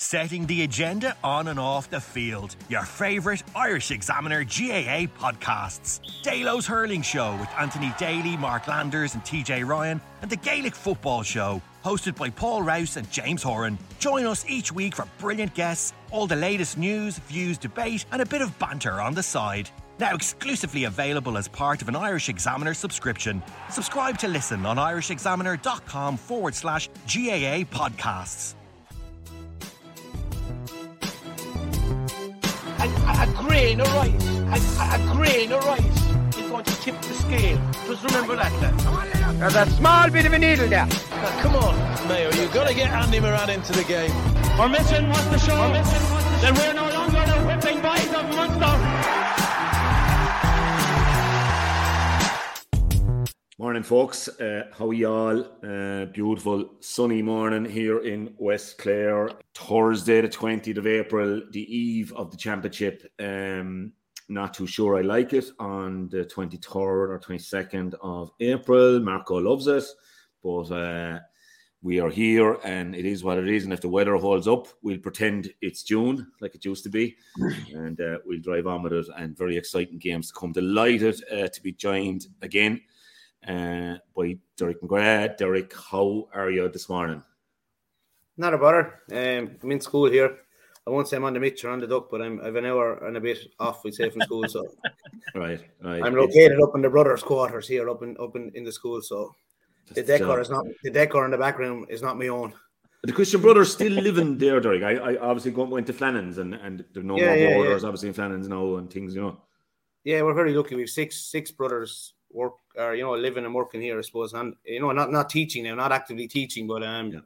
setting the agenda on and off the field. Your favourite Irish Examiner GAA podcasts. Dalo's Hurling Show with Anthony Daly, Mark Landers, and TJ Ryan, and the Gaelic Football Show, hosted by Paul Rouse and James Horan. Join us each week for brilliant guests, all the latest news, views, debate, and a bit of banter on the side. Now exclusively available as part of an Irish Examiner subscription. Subscribe to listen on irishexaminer.com forward slash GAA podcasts. A, a, a grain of rice, a, a, grain of rice is going to tip the scale. Just remember that, lad. There's a small bit of a needle there. Now, come on, Mayo, you've got to get Andy Moran into the game. Our mission was the show Then we're no longer the whipping boys of Munster. Morning, folks. Uh, how are y'all? Uh, beautiful sunny morning here in West Clare. Thursday, the 20th of April, the eve of the championship. Um, not too sure I like it on the 23rd or 22nd of April. Marco loves it, but uh, we are here and it is what it is. And if the weather holds up, we'll pretend it's June like it used to be and uh, we'll drive on with it. And very exciting games to come. Delighted uh, to be joined again uh, by Derek McGrath. Derek, how are you this morning? Not a bother. Um, I'm in school here. I won't say I'm on the Mitch or on the duck, but I'm I've an hour and a bit off, we'd say, from school. So right, right. I'm located up in the brothers' quarters here, up in up in, in the school. So the decor is not the decor in the back room is not my own. The Christian brothers still living there, Derek. I, I obviously went to Flannan's and, and there no Yeah, more yeah, borders, yeah. obviously in Flannan's now and things, you know. Yeah, we're very lucky. We've six six brothers work or you know living and working here, I suppose. And you know, not not teaching now, not actively teaching, but um Yeah.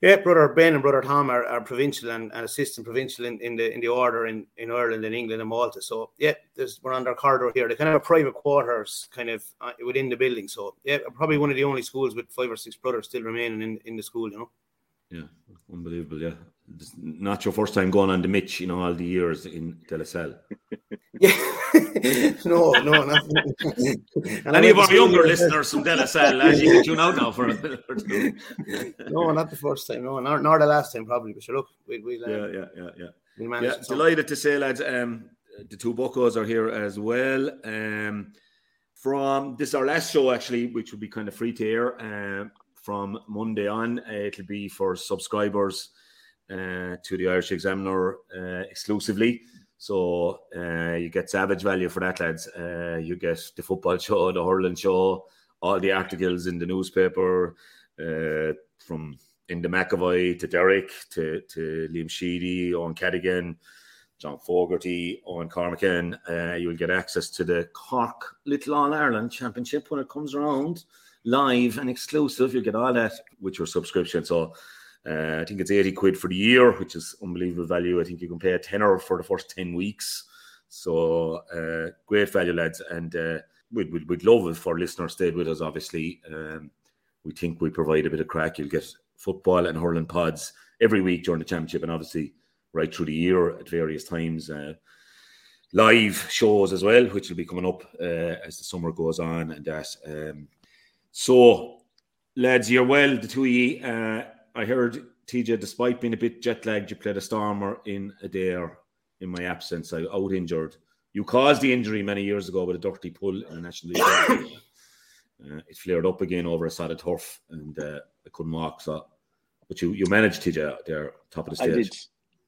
yeah, brother Ben and brother Tom are, are provincial and, and assistant provincial in, in the in the order in, in Ireland and England and Malta. So yeah, there's we're on their corridor here. They kind of have private quarters kind of uh, within the building. So yeah, probably one of the only schools with five or six brothers still remaining in, in the school, you know. Yeah, unbelievable. Yeah, not your first time going on the Mitch, you know, all the years in De La Salle. Yeah. no, no, not Any of our younger listeners from De La Salle, as you can tune out now for a minute or two. No, not the first time. No, nor, nor the last time probably. But sure, look, we, we'll, uh, Yeah, yeah, yeah, yeah. we'll manage. Yeah, delighted to say, lads, um, the two Buccos are here as well. Um, from this is our last show, actually, which will be kind of free to air. Um, from Monday on, uh, it'll be for subscribers uh, to the Irish Examiner uh, exclusively. So uh, you get savage value for that, lads. Uh, you get the football show, the hurling show, all the articles in the newspaper, uh, from Enda McEvoy to Derek to, to Liam Sheedy, Eoin Cadogan, John Fogarty, Eoghan Cormican. Uh, you will get access to the Cork Little All Ireland Championship when it comes around, live and exclusive. You'll get all that with your subscription. So uh, I think it's 80 quid for the year, which is unbelievable value. I think you can pay a tenner for the first 10 weeks. So uh, great value, lads. And uh, we'd, we'd, we'd love it for listeners stayed with us, obviously. Um, we think we provide a bit of crack. You'll get football and hurling pods every week during the championship and obviously right through the year at various times. Uh, live shows as well, which will be coming up uh, as the summer goes on and that. Um, so, lads, you're well, the two of ye. Uh, I heard TJ, despite being a bit jet lagged, you played a stormer in a dare in my absence. I out injured. You caused the injury many years ago with a dirty pull in the National League. uh, it flared up again over a solid turf, and uh, I couldn't walk. So, but you you managed TJ there, top of the I stage. did.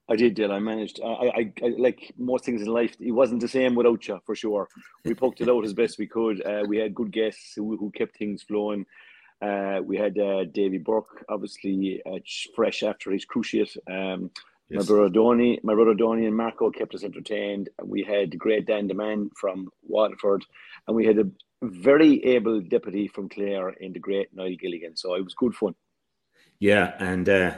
I did, Dale. I managed. I, I, I, like most things in life, it wasn't the same without you, for sure. We poked it out as best we could. Uh, we had good guests who, who kept things flowing. Uh, we had uh, Davy Burke, obviously uh, fresh after his cruciate. Um, Yes. My brother Donny, my brother Donny and Marco kept us entertained. We had the great Dan DeMan from Waterford, and we had a very able deputy from Clare in the great Niall Gilligan. So it was good fun. Yeah, and uh,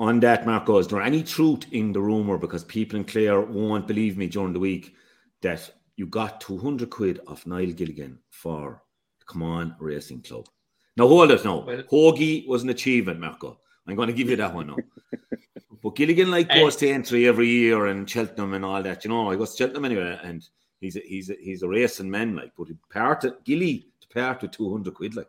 on that, Marco, is there any truth in the rumor? Because people in Clare won't believe me during the week that you got 200 quid off Niall Gilligan for the Come On Racing Club. Now, hold it now. Well- Hoagie was an achievement, Marco. I'm going to give you that one now. but Gilligan like eh. goes to entry every year and Cheltenham and all that. You know, I goes to Cheltenham anyway, and he's a, he's a, he's a racing man, like. But he part it, Gilly to part with 200 quid, like.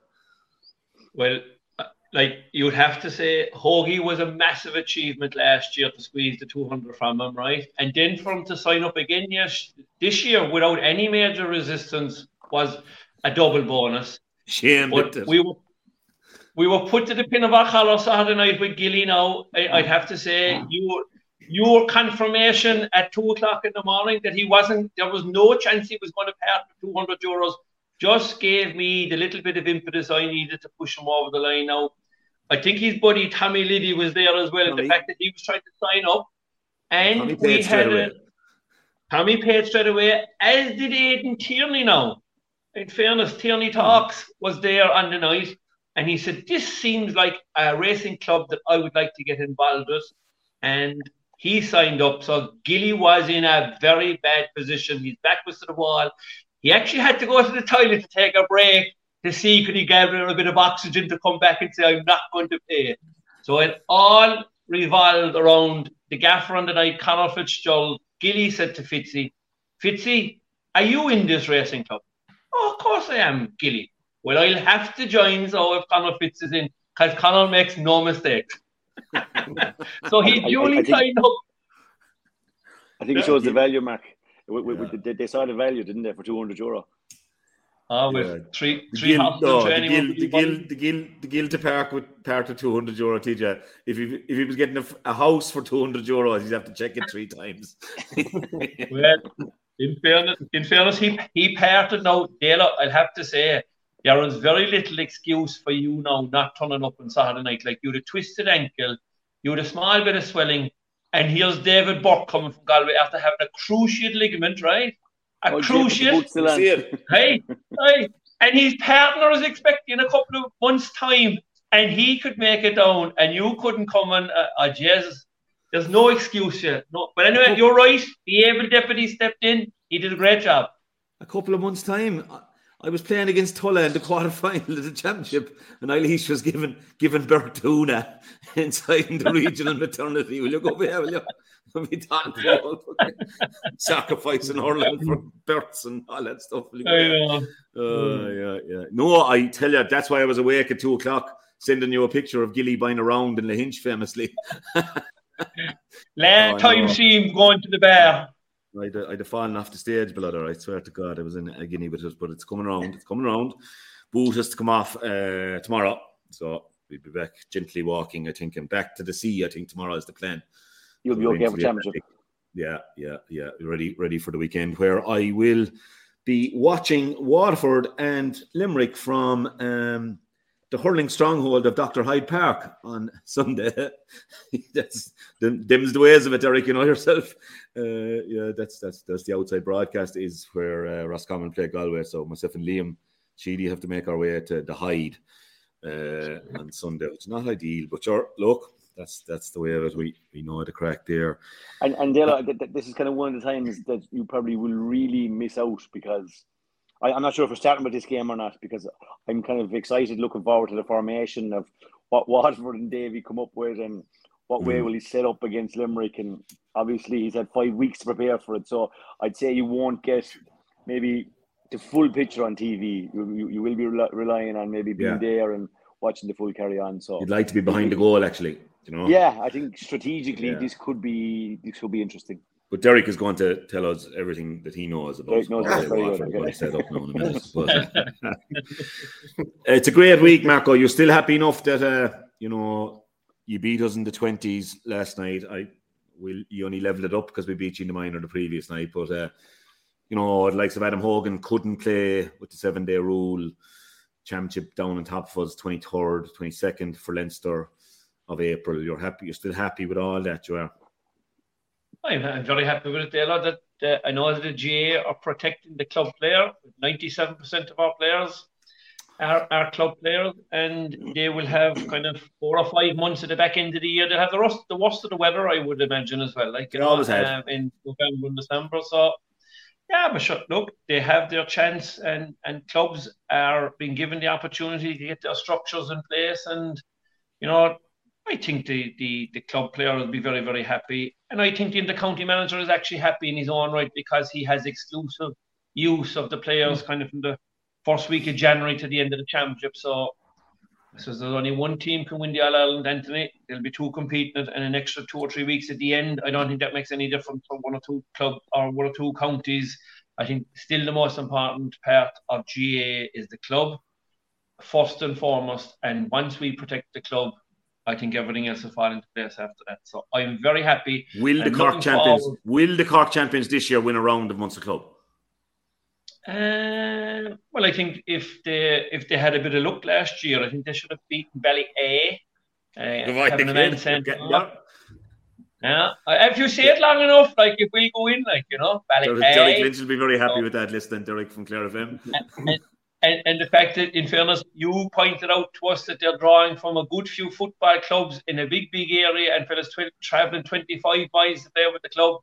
Well, uh, like you would have to say Hoagie was a massive achievement last year to squeeze the 200 from him, right? And then for him to sign up again yes, this year without any major resistance was a double bonus. Shame. But we were we were put to the pin of our collar Saturday night with Gilly now. I, would have to say you your confirmation at two o'clock in the morning that he wasn't there was no chance he was going to pay out 200 euros just gave me the little bit of impetus I needed to push him over the line now. I think his buddy Tommy Liddy was there as well. Tommy. The fact that he was trying to sign up, and we had a, Tommy paid straight away, as did Aidan Tierney. Now, in fairness, Tierney hmm. Talks was there on the night, and he said this seems like a racing club that I would like to get involved with, and he signed up. So Gilly was in a very bad position. His back was to the wall. He actually had to go to the toilet to take a break to see could he gather a bit of oxygen to come back and say, I'm not going to pay. So it all revolved around the gaffer on the night, Conor Fitzgerald. Gilly said to Fitzy, Fitzy, are you in this racing club? Oh, of course I am, Gilly. Well, I'll have to join so if Conor Fitz is in, because Conor makes no mistakes. so he duly signed up. I think it shows the value, Mark. They, they saw the value, didn't they, for 200 euro? Oh, with yeah. three three no, oh, the Gil, the Gil, the Gil, the Gil to park with part of 200 euro, TJ. If he if he was getting a, a house for 200 euros, he'd have to check it three times. well, in fairness, in fairness, he he parted now. Dale, I'll have to say, there was very little excuse for you now not turning up on Saturday night. Like you had a twisted ankle, you had a small bit of swelling, and here's David Burke coming from Galway after having a cruciate ligament, right? A oh, cruciate. hey, hey. And his partner is expecting a couple of months' time, and he could make it down, and you couldn't come and, uh, uh Jesus. There's no excuse here. No, but anyway, you're right. The able deputy stepped in. He did a great job. A couple of months' time. I was playing against Tulla in the quarter final of the championship, and Eilish was given given birth to Una inside the regional maternity. Will you go there? Will you? Will be sacrificing Ireland for births and all that stuff. You uh, yeah, yeah. No, I tell you, that's why I was awake at two o'clock, sending you a picture of Gilly buying around in the Lahinch, famously. Last oh, time no. going to the bar. I'd, I'd have fallen off the stage, brother. I swear to God, I was in a guinea with it, but it's coming around. It's coming around. Boot has to come off uh, tomorrow, so we'll be back gently walking. I think, and back to the sea. I think tomorrow is the plan. You'll be okay for championship. Yeah, yeah, yeah. Ready, ready for the weekend where I will be watching Waterford and Limerick from um, the hurling stronghold of Dr. Hyde Park on Sunday. that's them's the ways of it, Derek. You know yourself. Uh, yeah, that's that's that's the outside broadcast is where uh, Roscommon play Galway. So myself and Liam Sheedy have to make our way to the Hyde uh, on Sunday. It's not ideal, but sure, look, that's that's the way of it. We we know the crack there. And and Dale, this is kind of one of the times that you probably will really miss out because I, am not sure if we're starting with this game or not because I'm kind of excited, looking forward to the formation of what Waterford and Davy come up with and what mm. way will he set up against Limerick. And obviously, he's had five weeks to prepare for it. So I'd say you won't get maybe the full picture on TV. You, you, you will be relying on maybe being yeah. there and watching the full carry on. So you'd like to be behind the goal, actually. You know? Yeah, I think strategically yeah. this could be this could be interesting. But Derek is going to tell us everything that he knows about knows what set up now in a minute. But, it's a great week, Marco. You're still happy enough that uh, you know you beat us in the twenties last night. I will you only leveled it up because we beat you in the minor the previous night, but uh, you know the likes of Adam Hogan couldn't play with the seven day rule. Championship down on top of us, twenty third, twenty second for Leinster of April. You're happy. You're still happy with all that, you are. I'm, I'm very happy with it, Taylor. That uh, I know that the GA are protecting the club player. Ninety-seven percent of our players are, are club players, and they will have kind of four or five months at the back end of the year. They'll have the worst, the worst of the weather, I would imagine, as well. Like you know, always had um, in November and December. So yeah, but sure, look, they have their chance, and and clubs are being given the opportunity to get their structures in place, and you know I think the, the, the club player will be very, very happy. And I think the intercounty manager is actually happy in his own right because he has exclusive use of the players mm. kind of from the first week of January to the end of the championship. So So there's only one team can win the All Ireland, Anthony. There'll be two competing and an extra two or three weeks at the end. I don't think that makes any difference for one or two club or one or two counties. I think still the most important part of GA is the club, first and foremost. And once we protect the club, I think everything else will fall into place after that. So I'm very happy. Will the Cork champions? Forward. Will the Cork champions this year win a round of Munster Club? Uh, well, I think if they if they had a bit of luck last year, I think they should have beaten. Uh, having the man sent yeah. yeah, if you say it long enough, like if we go in, like you know, Ballyea. Derek Lynch will be very happy with that list. Then Derek from Clare FM. And, and, and, the fact that, in fairness, you pointed out to us that they're drawing from a good few football clubs in a big, big area, and fellas tw- traveling 25 miles there with the club.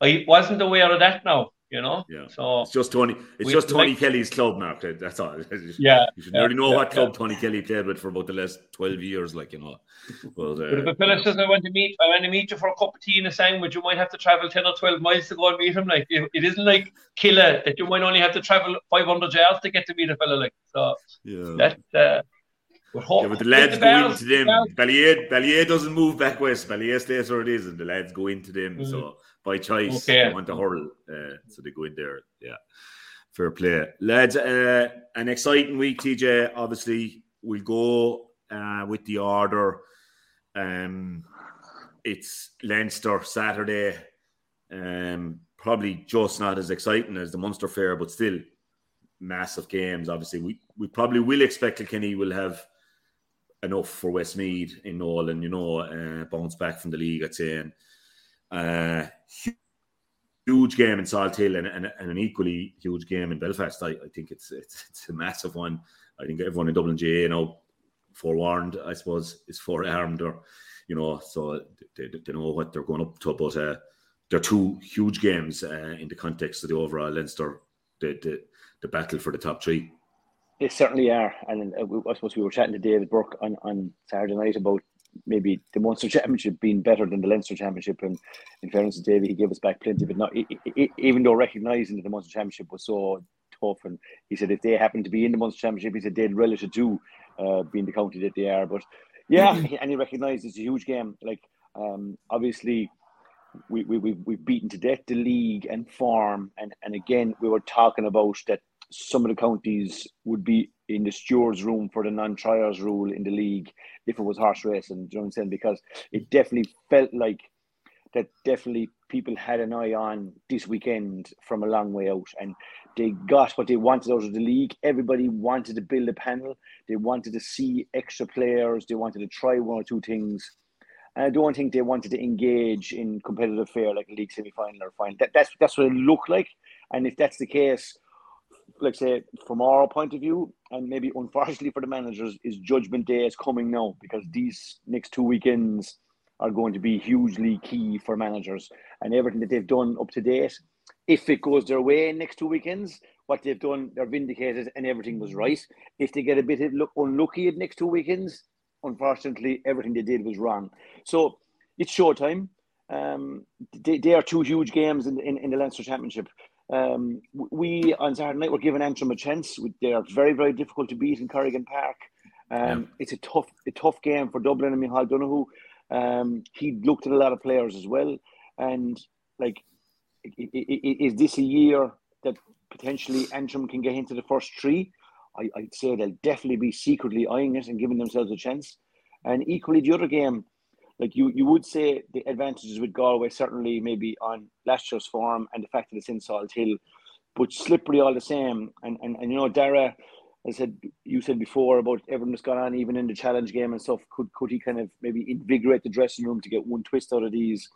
I wasn't aware of that now you know. Yeah. So it's just Tony. It's just Tony like, Kelly's club, Mark. That's all. Yeah. You should yeah, already know yeah, what club yeah. Tony Kelly played with for about the last twelve years, like you know. Well, uh, but if a fella says I want to meet, I want to meet you for a cup of tea and a sandwich, you might have to travel ten or twelve miles to go and meet him. Like it, it isn't like killer that you might only have to travel five hundred yards to get to meet a fella like. So yeah. that. Uh, yeah, but the lads the go into them. Ballyea, Ballyea doesn't move back west. Ballier stays where it is, and the lads go into them. Mm-hmm. So by choice. Okay. They want to hurl, uh, so they go in there. Yeah, fair play, lads. Uh, an exciting week, TJ. Obviously, we'll go uh, with the order. Um, it's Leinster Saturday. Um, probably just not as exciting as the Munster Fair, but still massive games. Obviously, we, we probably will expect Kilkenny will have enough for Westmeath in Nowlan, you know, uh, bounce back from the league, I'd say. And uh, huge game in Salthill and, and, and, an equally huge game in Belfast. I, I think it's, it's, it's a massive one. I think everyone in Dublin GA you know forewarned, I suppose, is forearmed or you know, so they, they know what they're going up to. But uh, they're two huge games uh, in the context of the overall Leinster, the, the the battle for the top three. They certainly are, and uh, I suppose we were chatting to David Burke on, on Saturday night about maybe the Munster Championship being better than the Leinster Championship. And in fairness to David, he gave us back plenty, but not even though recognising that the Munster Championship was so tough. And he said if they happen to be in the Munster Championship, he said they'd relish it too, uh, being the county that they are. But yeah, and he recognised it's a huge game. Like um, obviously. We, we, we've, we've beaten to death the league and farm and, and again we were talking about that some of the counties would be in the stewards room for the non-triers rule in the league if it was horse racing. Do you know what I'm saying? Because it definitely felt like that. Definitely, people had an eye on this weekend from a long way out, and they got what they wanted out of the league. Everybody wanted to build a panel. They wanted to see extra players. They wanted to try one or two things. And I don't think they wanted to engage in competitive fair like a league semi-final or final. That, that's that's what it looked like. And if that's the case, like say from our point of view, and maybe unfortunately for the managers, is Judgment Day is coming now because these next two weekends are going to be hugely key for managers and everything that they've done up to date. If it goes their way next two weekends, what they've done, they're vindicated and everything was right. If they get a bit unlucky at next two weekends, unfortunately, everything they did was wrong. So it's showtime. Um, they, they are two huge games in, in, in the Leinster Championship. Um, we on Saturday night were giving Antrim a chance. They are very, very difficult to beat in Corrigan Park. Um, yeah. It's a tough, a tough game for Dublin and Micheál Donoghue. Um, he looked at a lot of players as well, and like, is this a year that potentially Antrim can get into the first three? I, would say they'll definitely be secretly eyeing it and giving themselves a chance. And equally, the other game, like you, you would say the advantages with Galway certainly maybe on last year's form and the fact that it's in Salt Hill, but slippery all the same. And and, and you know, Darragh, I said you said before about everything that's gone on, even in the challenge game and stuff. Could could he kind of maybe invigorate the dressing room to get one twist out of these?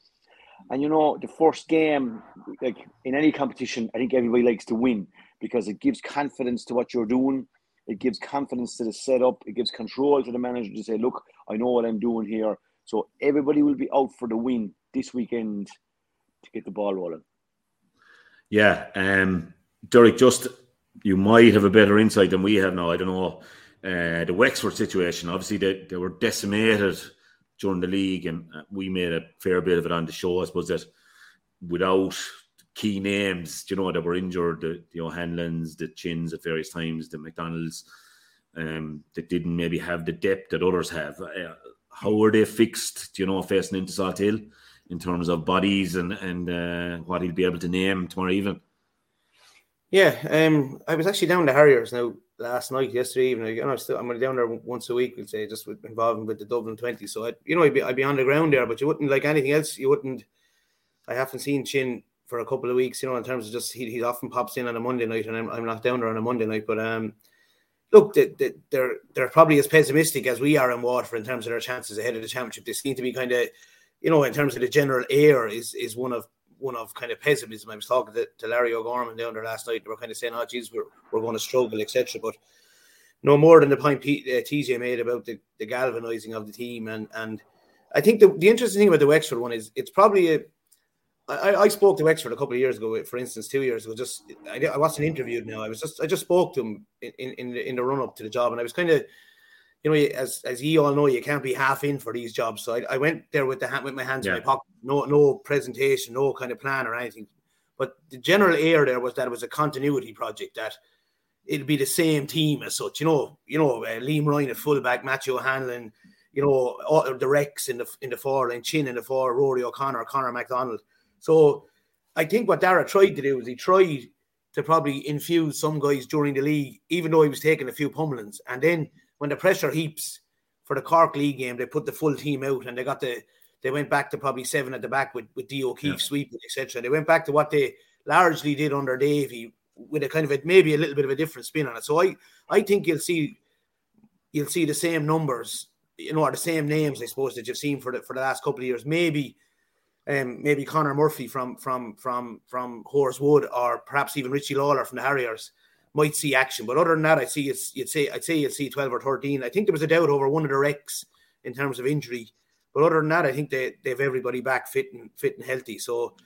And you know, the first game, like in any competition, I think everybody likes to win because it gives confidence to what you're doing. It gives confidence to the setup. It gives control to the manager to say, "Look, I know what I'm doing here." So everybody will be out for the win this weekend to get the ball rolling. Yeah, um, Derek, just you might have a better insight than we have now. I don't know. Uh, the Wexford situation, obviously, they, they were decimated during the league, and uh, we made a fair bit of it on the show. I suppose that without key names, you know, that were injured, the, the O'Hanlons, the Chins at various times, the McDonald's, um, that didn't maybe have the depth that others have. Uh, how are they fixed? Do you know facing into Salthill in terms of bodies and and uh, what he'll be able to name tomorrow evening? Yeah, um, I was actually down to Harriers now last night, yesterday evening. You know, still, I'm down there once a week. We'll say just with, involving with the Dublin Twenty. So I, you know, I'd be I'd be on the ground there, but you wouldn't like anything else. You wouldn't. I haven't seen Chin for a couple of weeks. You know, in terms of just he, he often pops in on a Monday night, and I'm, I'm not down there on a Monday night. But um, look, they, they, they're they're probably as pessimistic as we are in Waterford in terms of their chances ahead of the championship. They seem to be kind of, you know, in terms of the general air is is one of one of kind of pessimism. I was talking to, to Larry O'Gorman down there last night. They were kind of saying, "Oh, geez, we're, we're going to struggle, etc." But no more than the point P, uh, TJ made about the, the galvanizing of the team, and and I think the, the interesting thing about the Wexford one is it's probably a. I, I spoke to Wexford a couple of years ago, for instance, two years ago. Just I, I wasn't interviewed now. I was just I just spoke to him in in, the, in the run up to the job, and I was kind of you know, as as you all know, you can't be half in for these jobs. So I, I went there with the hand, with my hands yeah. in my pocket, no no presentation, no kind of plan or anything. But the general air there was that it was a continuity project that it'll be the same team as such. You know, you know, uh, Liam Ryan at fullback, Matthew Hanlon, you know, all, the Recks in the in the four line, Chin in the four, Rory O'Connor, Conor McDonald. So I think what Darragh tried to do was he tried to probably infuse some guys during the league, even though he was taking a few pummelings, and then when the pressure heaps for the Cork League game, they put the full team out and they got the they went back to probably seven at the back with with D O'Keeffe yeah. sweeping etc. They went back to what they largely did under Davy with a kind of a, maybe a little bit of a different spin on it. So I I think you'll see you'll see the same numbers, you know, or the same names I suppose that you've seen for the for the last couple of years. Maybe um, maybe Connor Murphy from from from from Horeswood, or perhaps even Richie Lawler from the Harriers might see action. But other than that, I see it's you'd say I'd say you'd see 12 or 13. I think there was a doubt over one of the Recks in terms of injury. But other than that, I think they, they have everybody back fit and fit and healthy. So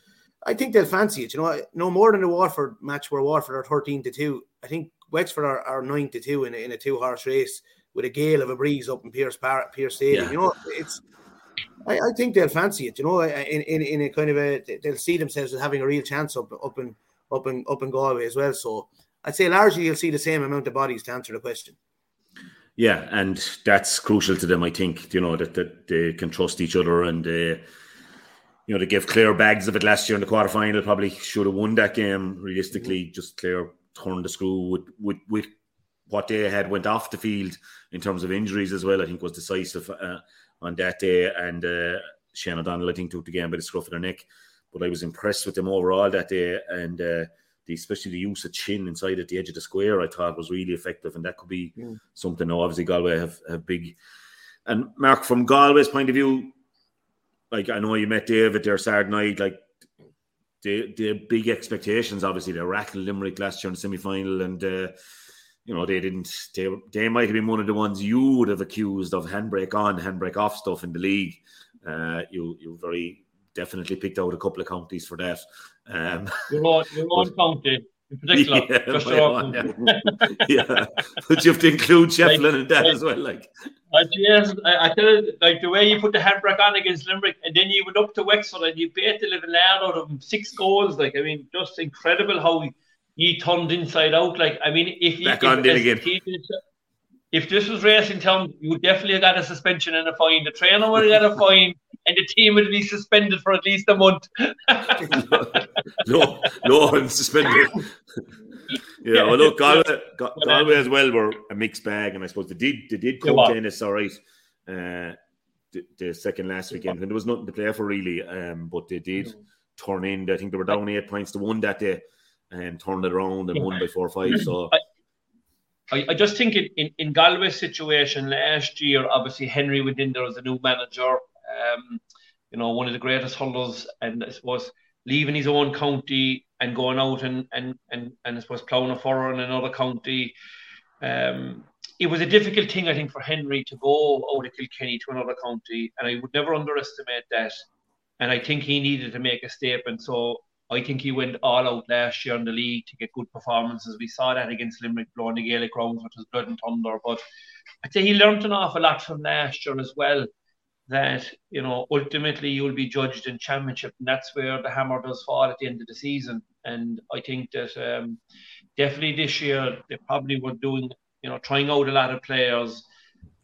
I think they'll fancy it. You know, no more than the Waterford match where Waterford are 13 to 2. I think Wexford are, are 9 to 2 in a, in a two horse race with a gale of a breeze up in Pearse Park, Pearse Stadium. Yeah. You know, it's I, I, think they'll fancy it, you know, in, in, in a kind of a they'll see themselves as having a real chance up up in up in up in Galway as well. So I'd say largely you'll see the same amount of bodies to answer the question. Yeah, and that's crucial to them. I think you know that, that they can trust each other and uh, you know they gave Clare bags of it last year in the quarterfinal. Probably should have won that game. Realistically, mm-hmm. just Clare turned the screw with, with with what they had went off the field in terms of injuries as well. I think was decisive uh, on that day, and uh, Shane O'Donnell I think took the game by the scruff of their neck. But I was impressed with them overall that day, and uh, the, especially the use of Chin inside at the edge of the square, I thought was really effective, and that could be mm. something. Now, obviously, Galway have, have big. And Mark, from Galway's point of view, like I know you met David there Saturday night, like the the big expectations. Obviously, they rattled Limerick last year in the semi final, and uh, you know they didn't. They they might have been one of the ones you would have accused of handbrake on, handbrake off stuff in the league. Uh, you you very definitely picked out a couple of counties for that. Um, your own, your own county. In particular, yeah, own, yeah. yeah, but you have to include Shefflin like, in that like, as well. Like, I yes, I, I tell you, like the way you put the handbrake on against Limerick, and then you went up to Wexford and you beat the living out of them six goals. Like, I mean, just incredible how he turned inside out. Like, I mean, if back if, on again. if this was racing town, you would definitely have got a suspension and a fine. The trainer would have got a fine and the team would be suspended for at least a month. no, no, I'm suspended. yeah, well, look, Galway, Galway as well were a mixed bag, and I suppose they did they did come Ennis all right. Uh, the, the, second last weekend, and there was nothing to play for really, um, but they did turn in. I think they were down eight points to one that day, and turned it around and won by four or five. So. I, I, just think in, in, in Galway's situation last year, obviously Henry went in there as a new manager. Um, you know, one of the greatest hurlers, and I suppose leaving his own county and going out and and and, and I suppose ploughing a furrow in another county. Um, it was a difficult thing, I think, for Henry to go out of Kilkenny to another county, and I would never underestimate that. And I think he needed to make a statement. So I think he went all out last year in the league to get good performances. We saw that against Limerick blowing the Gaelic Grounds, which was blood and thunder. But I'd say he learned an awful lot from last year as well that you know ultimately you'll be judged in championship, and that's where the hammer does fall at the end of the season. And I think that um, definitely this year they probably were doing you know, trying out a lot of players.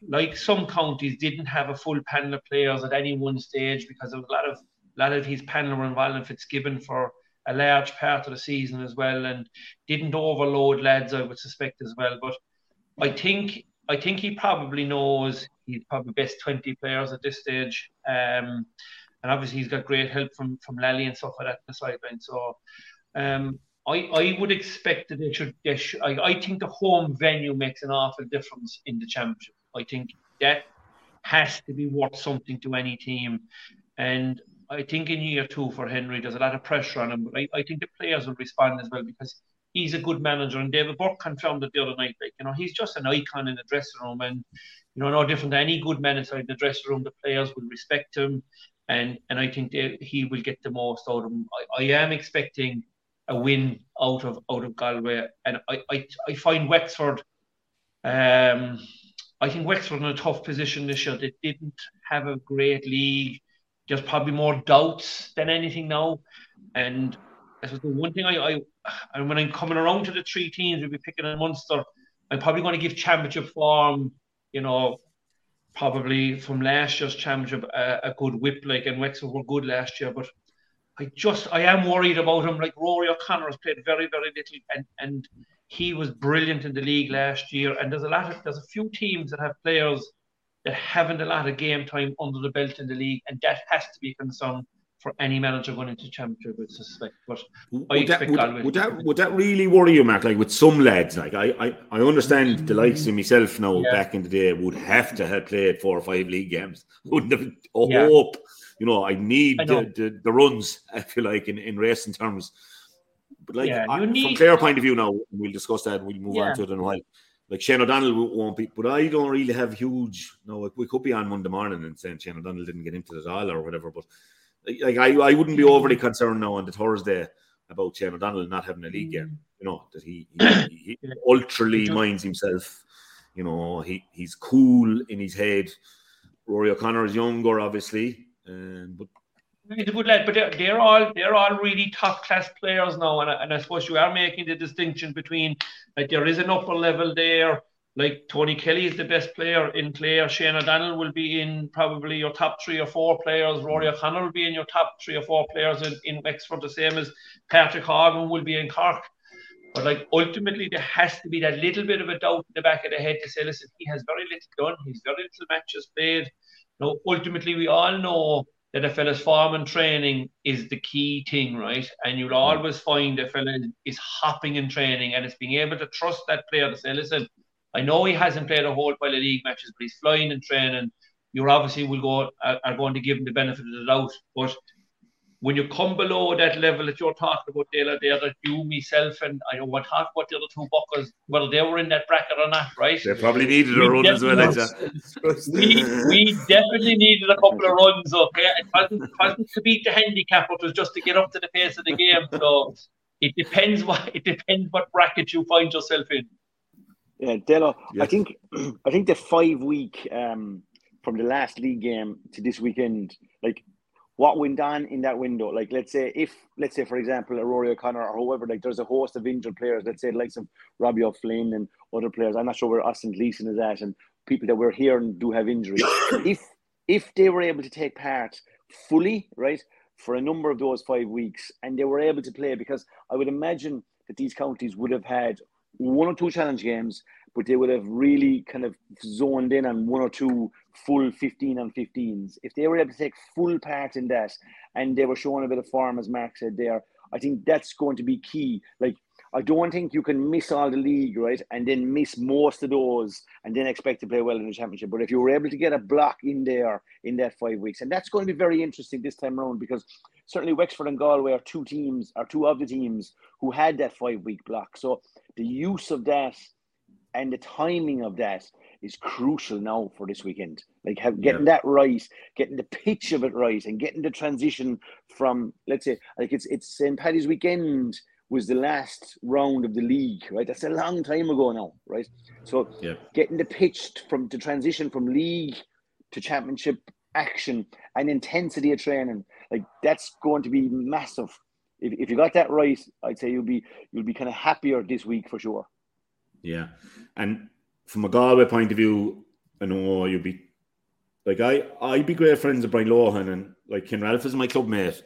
Like some counties didn't have a full panel of players at any one stage because there was a lot of a his panel were involved in Fitzgibbon for a large part of the season as well, and didn't overload lads. I would suspect as well, but I think I think he probably knows he's probably best twenty players at this stage. Um, and obviously he's got great help from from Lally and stuff like that on the sideline. So um, I I would expect that they should. They should I, I think the home venue makes an awful difference in the championship. I think that has to be worth something to any team, and I think in year two for Henry, there's a lot of pressure on him, but I, I think the players will respond as well because he's a good manager. And David Burke confirmed it the other night. Like, you know, he's just an icon in the dressing room and, you know, no different than any good manager in the dressing room. The players will respect him and and I think they, he will get the most out of him. I, I, am expecting a win out of out of Galway, and I I, I find Wexford. Um, I think Wexford in a tough position this year. They didn't have a great league. There's probably more doubts than anything now, and I suppose the one thing I, I and when I'm coming around to the three teams, we'll be picking a monster, I'm probably going to give championship form, you know, probably from last year's championship a, a good whip. Like and Wexford were good last year but I just I am worried about him. Like Rory O'Connor has played very very little and and he was brilliant in the league last year. And there's a lot of there's a few teams that have players that haven't a lot of game time under the belt in the league and that has to be a concern for any manager going into championship, I suspect. But I would that, would, would, that would that really worry you, Mark? Like with some lads, like I I, I understand mm-hmm. the likes of myself now yeah. back in the day would have to have played four or five league games. Wouldn't have yeah. hope. You know, I need I the, the, the, runs, if you like, in, in racing terms. But like yeah, I, need, from Clare point of view now, we'll discuss that and we'll move on to it in a while. Like Shane O'Donnell won't be, but I don't really have huge. No, we could be on Monday morning and saying Shane O'Donnell didn't get into it at all or whatever. But like I, I wouldn't be overly concerned now on the Thursday about Shane O'Donnell not having a league game. You know that he, he, he ultrally minds himself. You know he he's cool in his head. Rory O'Connor is younger, obviously, um, but he's a good lad. But they're, they're all they're all really top class players now, and I, and I suppose you are making the distinction between like there is an upper level there like Tony Kelly is the best player in Clare. Shane O'Donnell will be in probably your top three or four players. Rory O'Connor will be in your top three or four players in, in Wexford, the same as Patrick Horgan will be in Cork. But like ultimately, there has to be that little bit of a doubt in the back of the head to say, listen, he has very little done. He's very little matches played. No, ultimately, we all know that a fella's form and training is the key thing, right? And you'll hmm. always find a fella is hopping in training and it's being able to trust that player to say, listen, I know he hasn't played a whole pile of league matches, but he's flying and training. You're obviously will go are, are going to give him the benefit of the doubt. But when you come below that level that you're talking about, Dale, there that you, myself, and I know what talk about the other two buckers, whether they were in that bracket or not, right? They probably needed we a run as well. we, we definitely needed a couple of runs, okay? It wasn't, it wasn't to beat the handicap, it was just to get up to the pace of the game. So it depends what it depends what bracket you find yourself in. Yeah, Dalo. Yes. I think I think the five week um, from the last league game to this weekend, like what went on in that window. Like let's say if let's say for example Rory O'Connor or whoever, like there's a host of injured players. Let's say like some Robbie O'Flynn and other players. I'm not sure where Austin Gleeson is at, and people that we're hearing do have injuries. if if they were able to take part fully, right, for a number of those five weeks, and they were able to play, because I would imagine that these counties would have had one or two challenge games, but they would have really kind of zoned in on one or two full 15 on 15s. If they were able to take full part in that and they were showing a bit of form, as Mark said there, I think that's going to be key. Like, I don't think you can miss all the league, right? And then miss most of those and then expect to play well in the championship. But if you were able to get a block in there in that five weeks, and that's going to be very interesting this time around because certainly Wexford and Galway are two teams, are two of the teams who had that five week block. So the use of that and the timing of that is crucial now for this weekend. Like have, getting yeah. that right, getting the pitch of it right, and getting the transition from let's say like it's it's St. Paddy's weekend was the last round of the league, right? That's a long time ago now, right? So yeah. getting the pitch from the transition from league to championship action and intensity of training, like that's going to be massive. If, if you got that right, I'd say you'll be you'll be kind of happier this week for sure. Yeah, and from a Galway point of view, I know you'd be like I I'd be great friends with Brian Lohan and like Ken Ralph is my club mate.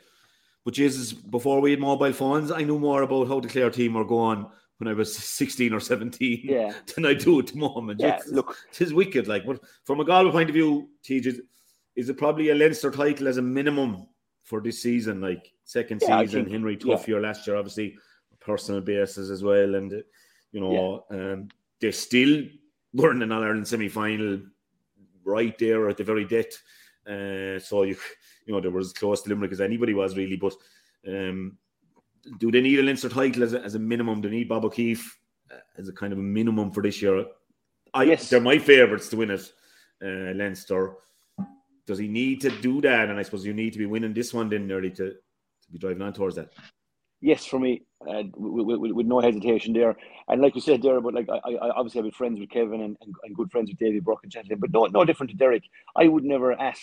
But Jesus, before we had mobile phones, I knew more about how the Clare team were going when I was 16 or 17 Yeah. than I do at the moment. Yeah, It's- look. it's wicked. Like, but from a Galway point of view, TJ, is it probably a Leinster title as a minimum for this season? Like second Yeah, season, think- Henry tough year last year, obviously personal basis as well, and you know, um, they still were in an All Ireland semi final right there at the very depth. Uh, so you you know they were as close to Limerick as anybody was really, but um, do they need a Leinster title as a, as a minimum? Do they need Bob O'Keeffe uh, as a kind of a minimum for this year? I, Yes. They're my favourites to win it, uh, Leinster. Does he need to do that? And I suppose you need to be winning this one then nearly to, to be driving on towards that. Yes, for me, uh, with, with, with no hesitation there. And like you said there, but like I, I obviously I've been friends with Kevin and, and, and good friends with David Brock and Chantley, but no, no different to Derek. I would never ask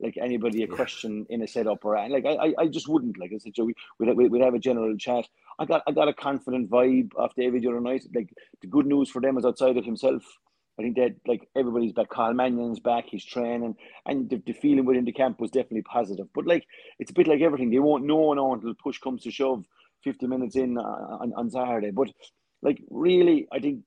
like anybody a question in a setup or like I, I, just wouldn't. Like I said, we, we'd, we'd we'd have a general chat. I got I got a confident vibe off David the other night. Like the good news for them is outside of himself. I think that like everybody's back. Cathal Mannion's back. He's training, and the, the feeling within the camp was definitely positive. But like it's a bit like everything. They won't know now until push comes to shove. Fifty minutes in uh, on, on Saturday, but like really, I think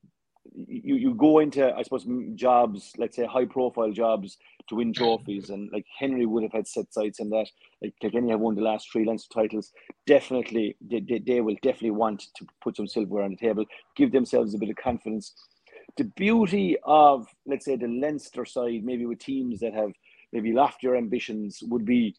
you you go into I suppose jobs, let's say high profile jobs to win trophies, and like Henry would have had set sights on that. Like Kilkenny have won the last three Leinster titles. Definitely, they, they, they will definitely want to put some silverware on the table, give themselves a bit of confidence. The beauty of let's say the Leinster side, maybe with teams that have maybe loftier ambitions, would be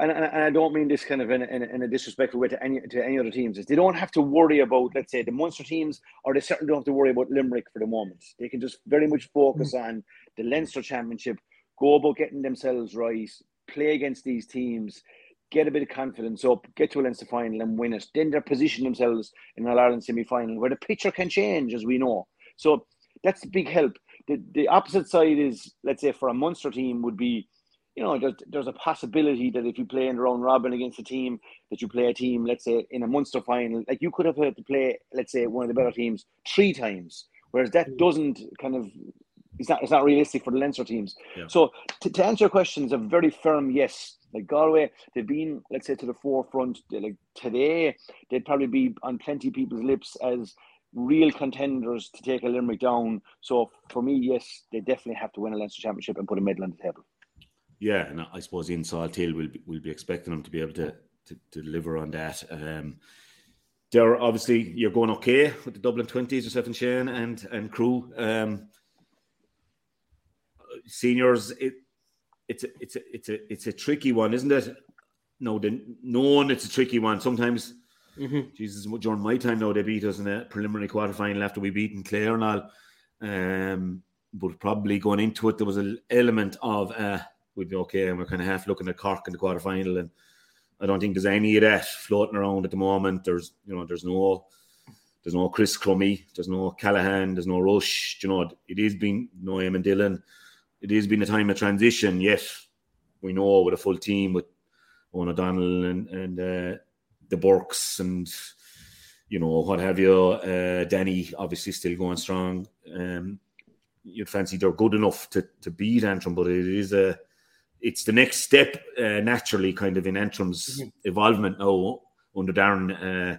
and, and, and I don't mean this kind of in, in, in a disrespectful way to any to any other teams. Is they don't have to worry about, let's say, the Munster teams, or they certainly don't have to worry about Limerick for the moment. They can just very much focus mm. on the Leinster Championship, go about getting themselves right, play against these teams, get a bit of confidence up, get to a Leinster final and win it. Then they're position themselves in an Ireland semi final where the picture can change, as we know. So that's a big help. The the opposite side is, let's say, for a Munster team would be you know, there's, there's a possibility that if you play in the round robin against a team, that you play a team, let's say, in a Munster final, like you could have had to play, let's say, one of the better teams three times, whereas that hmm. doesn't kind of, it's not, it's not realistic for the Leinster teams. Yeah. So to, to answer your question, it's a very firm yes. Like Galway, they've been, let's say, to the forefront. Like today, they'd probably be on plenty of people's lips as real contenders to take a Limerick down. So for me, yes, they definitely have to win a Leinster championship and put a medal on the table. Yeah, and I suppose in Salt Hill we'll be, we'll be expecting them to be able to, to, to deliver on that. Um, they're obviously you're going okay with the Dublin twenties, yourself and Shane and and crew. Um, seniors, it it's a, it's a, it's a it's a tricky one, isn't it? No, the known it's a tricky one. Sometimes, Jesus, during my time now they beat us in a preliminary quarter final after we beaten Clare and all. Um, but probably going into it, there was an element of uh, we'd be okay, and we're kind of half looking at Cork in the quarter final, and I don't think there's any of that floating around at the moment. There's you know there's no there's no Chris Crummey, there's no Callahan, there's no Rushe. You know it is been no Eamon Dillon. It has been a time of transition. Yet we know with a full team with Eoghan O'Donnell and and uh, the Burks and you know what have you. Uh, Danny obviously still going strong. Um, you'd fancy they're good enough to to beat Antrim, but it is a it's the next step uh, naturally, kind of in Antrim's evolvement now under Darren uh,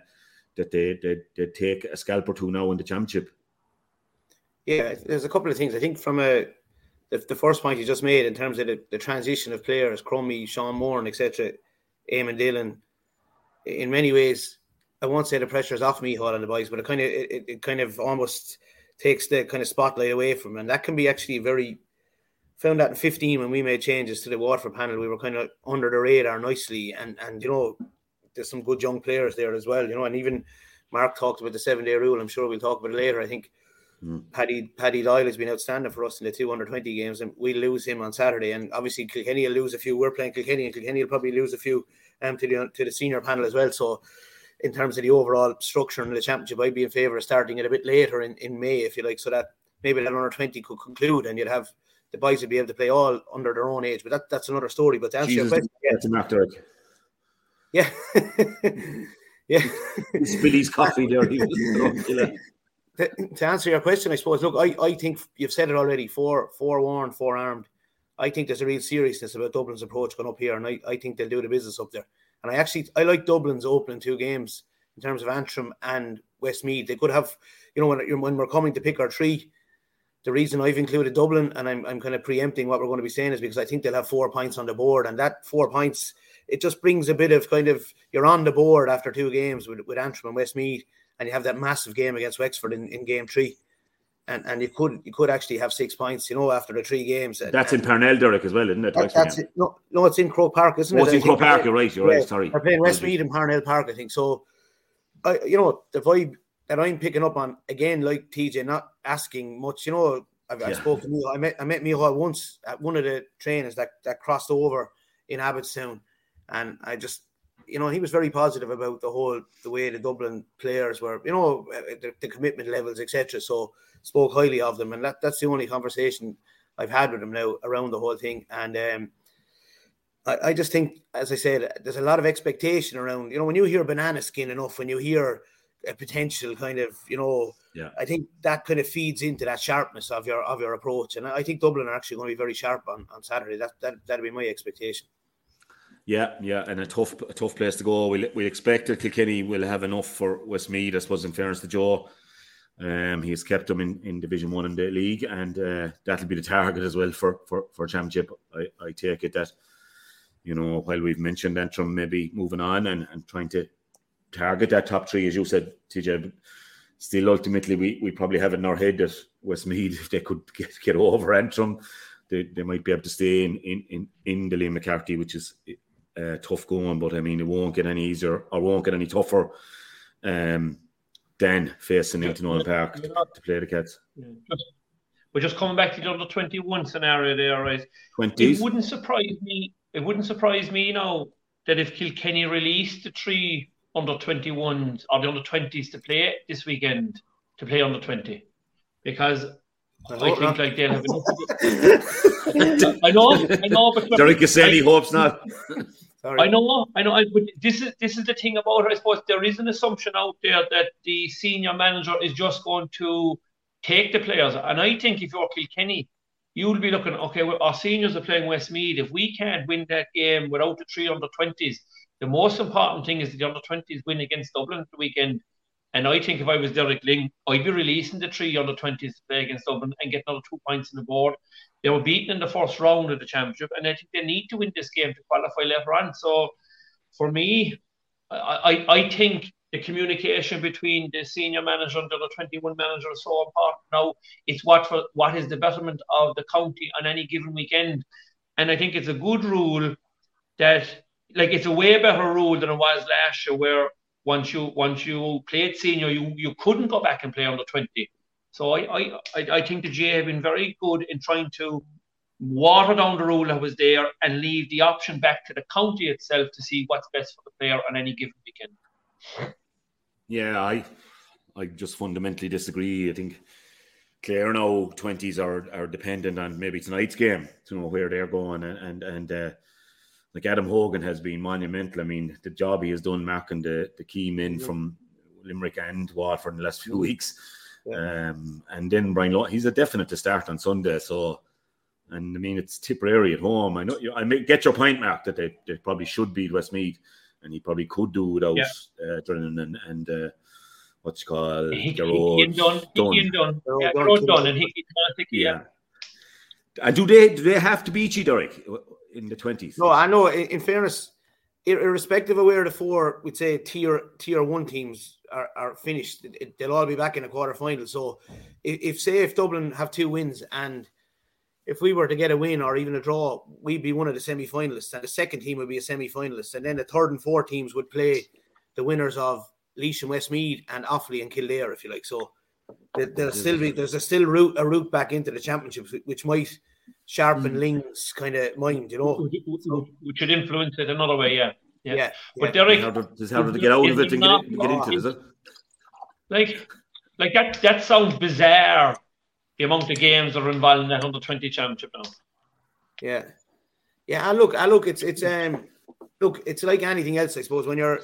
that they, they they take a scalp or two now in the championship. Yeah, there's a couple of things. I think from a the, the first point you just made in terms of the, the transition of players, Crummey, Sean Moore, etc., Eamon Dillon, in many ways, I won't say the pressure is off me on the boys, but it kind of it, it- kind of almost takes the kind of spotlight away from, 'em. and that can be actually very. Found that in 15 when we made changes to the Waterford panel, we were kind of under the radar nicely, and and you know, there's some good young players there as well, you know, and even Mark talked about the seven day rule. I'm sure we'll talk about it later. I think hmm. Paddy Paddy Doyle has been outstanding for us in the 220 games, and we'll lose him on Saturday. And obviously Kilkenny will lose a few. We're playing Kilkenny, and Kilkenny will probably lose a few um, to the to the senior panel as well. So, in terms of the overall structure in the championship, I'd be in favour of starting it a bit later in, in May, if you like, so that maybe that under twenty could conclude, and you'd have the boys would be able to play all under their own age. But that, that's another story. But to answer your question, yeah, that's a Mark Derrick. yeah, yeah. Spilled his coffee there. He was drunk, you know. to, to answer your question, I suppose. Look, I, I think you've said it already. Four four warned, four armed. I think there's a real seriousness about Dublin's approach going up here, and I, I think they'll do the business up there. And I actually I like Dublin's opening two games in terms of Antrim and Westmeath. They could have, you know, when when we're coming to pick our three, the reason I've included Dublin and I'm I'm kind of preempting what we're going to be saying is because I think they'll have four points on the board, and that four points it just brings a bit of kind of you're on the board after two games with, with Antrim and Westmeath, and you have that massive game against Wexford in, in game three. And, and you could you could actually have six points, you know, after the three games. That's and, in Parnell, Derek, as well, isn't it? That, that's it. No, no, it's in Croke Park, isn't oh, it? it's in Croke Park. You're right. You're right. Sorry, they're playing Westmeath and Parnell Park, I think. So, I, you know, the vibe that I'm picking up on again, like TJ, not asking much. You know, I've, yeah. I spoke to me. I met I met Micheál once at one of the trainers that that crossed over in Abbottstown, and I just you know, he was very positive about the whole the way the Dublin players were, you know, the, the commitment levels, etc. So spoke highly of them, and that, that's the only conversation I've had with him now around the whole thing. And um, I, I just think, as I said, there's a lot of expectation around. You know, when you hear banana skin enough, when you hear a potential kind of, you know, yeah, I think that kind of feeds into that sharpness of your of your approach. And I think Dublin are actually going to be very sharp on, on Saturday. That that that'd be my expectation. Yeah, yeah, and a tough, a tough place to go. We we expect that Kilkenny will have enough for Westmeath. I suppose, in fairness to Joe, um, he's kept them in, in Division One in the league, and uh, that'll be the target as well for for for championship. I, I take it that you know while we've mentioned Antrim maybe moving on and, and trying to target that top three, as you said, TJ. Still, ultimately, we, we probably have in our head that Westmeath, if they could get, get over Antrim, they, they might be able to stay in in in, in the Liam McCarthy, which is uh, tough going, but I mean, it won't get any easier or won't get any tougher um, than facing into Nowlan Park to, to, play the Cats. Yeah. we're just coming back to the under 21 scenario there, right? 20s. It wouldn't surprise me. It wouldn't surprise me, you know, that if Kilkenny released the three under 21s or the under 20s to play this weekend to play under 20, because I, I think like they'll have enough. I know, I know, but Derek is saying he hopes not. Sorry. I know, I know. I, but this is this is the thing about it. I suppose there is an assumption out there that the senior manager is just going to take the players, and I think if you're Kilkenny, you'll be looking. Okay, well, our seniors are playing Westmeath. If we can't win that game without the three under twenties, the most important thing is the under twenties win against Dublin the weekend. And I think if I was Derek Lyng, I'd be releasing the three under 20s to play against Dublin and get another two points on the board. They were beaten in the first round of the championship, and I think they need to win this game to qualify later on. So for me, I, I, I think the communication between the senior manager and the 21 manager is so important now. It's what for what is the betterment of the county on any given weekend. And I think it's a good rule that like it's a way better rule than it was last year where once you once you played senior, you, you couldn't go back and play under 20. So I, I, I think the GAA have been very good in trying to water down the rule that was there and leave the option back to the county itself to see what's best for the player on any given weekend. Yeah, I I just fundamentally disagree. I think Clare now twenties are are dependent on maybe tonight's game to know where they're going and and, and uh, like Adam Hogan has been monumental. I mean, the job he has done marking the, the key men from Limerick and Waterford in the last few weeks. Yeah. Um, and then Brian Law, he's a definite to start on Sunday. So, and I mean, it's Tipperary at home. I know you, I may get your point, Mark, that they, they probably should beat Westmeath, and he probably could do without yeah. uh, Drennan and, and uh, what's called he, Gearóid, done, done. done. Yeah, Gearóid done, and he, he yeah. yeah. And do they do they have to beat you, Derek? in the twenties. No, I know. In, in, fairness, irrespective of where the four, we'd say tier tier one teams are, are finished, they'll all be back in a quarter final. So, if, if say if Dublin have two wins and if we were to get a win or even a draw, we'd be one of the semi finalists, and the second team would be a semi finalist, and then the third and fourth teams would play the winners of Laois and Westmeath and Offaly and Kildare, if you like. So. There'll still be there's a still route a route back into the championships, which might sharpen mm. Lyng's kind of mind, you know. Which should influence it another way, yeah. Yeah. yeah but yeah. Derek, how to, just how to get out of it and get, get into it, is it? Like, like that, that sounds bizarre. The amount of games that are involved in that under twenty championship now. Yeah, yeah. I look, I look. It's it's um, look. It's like anything else, I suppose. When you're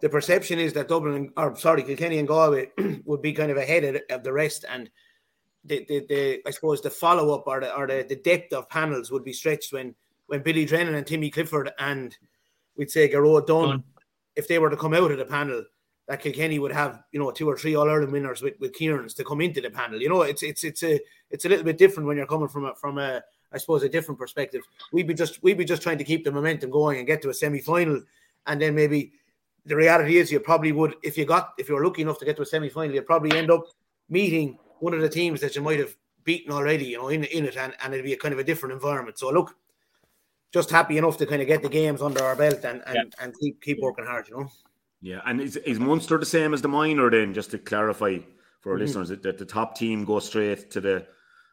the perception is that Dublin or sorry, Kilkenny and Galway would be kind of ahead of, of the rest, and the, the, the I suppose the follow up or the or the, the depth of panels would be stretched when when Billy Drennan and Timmy Clifford and we'd say Gearóid Dunn, Dunn. if they were to come out of the panel, that Kilkenny would have you know two or three All Ireland winners with with Kieran's to come into the panel. You know, it's it's it's a it's a little bit different when you're coming from a from a I suppose a different perspective. We'd be just we'd be just trying to keep the momentum going and get to a semi final, and then maybe the reality is you probably would if you got if you were lucky enough to get to a semi final, you'd probably end up meeting one of the teams that you might have beaten already, you know, in in it, and, and it'd be a kind of a different environment. So look, just happy enough to kind of get the games under our belt and and, and keep keep working hard, you know. Yeah, and is, is Munster the same as the minor then? Just to clarify for our Mhm. listeners, that, that the top team goes straight to the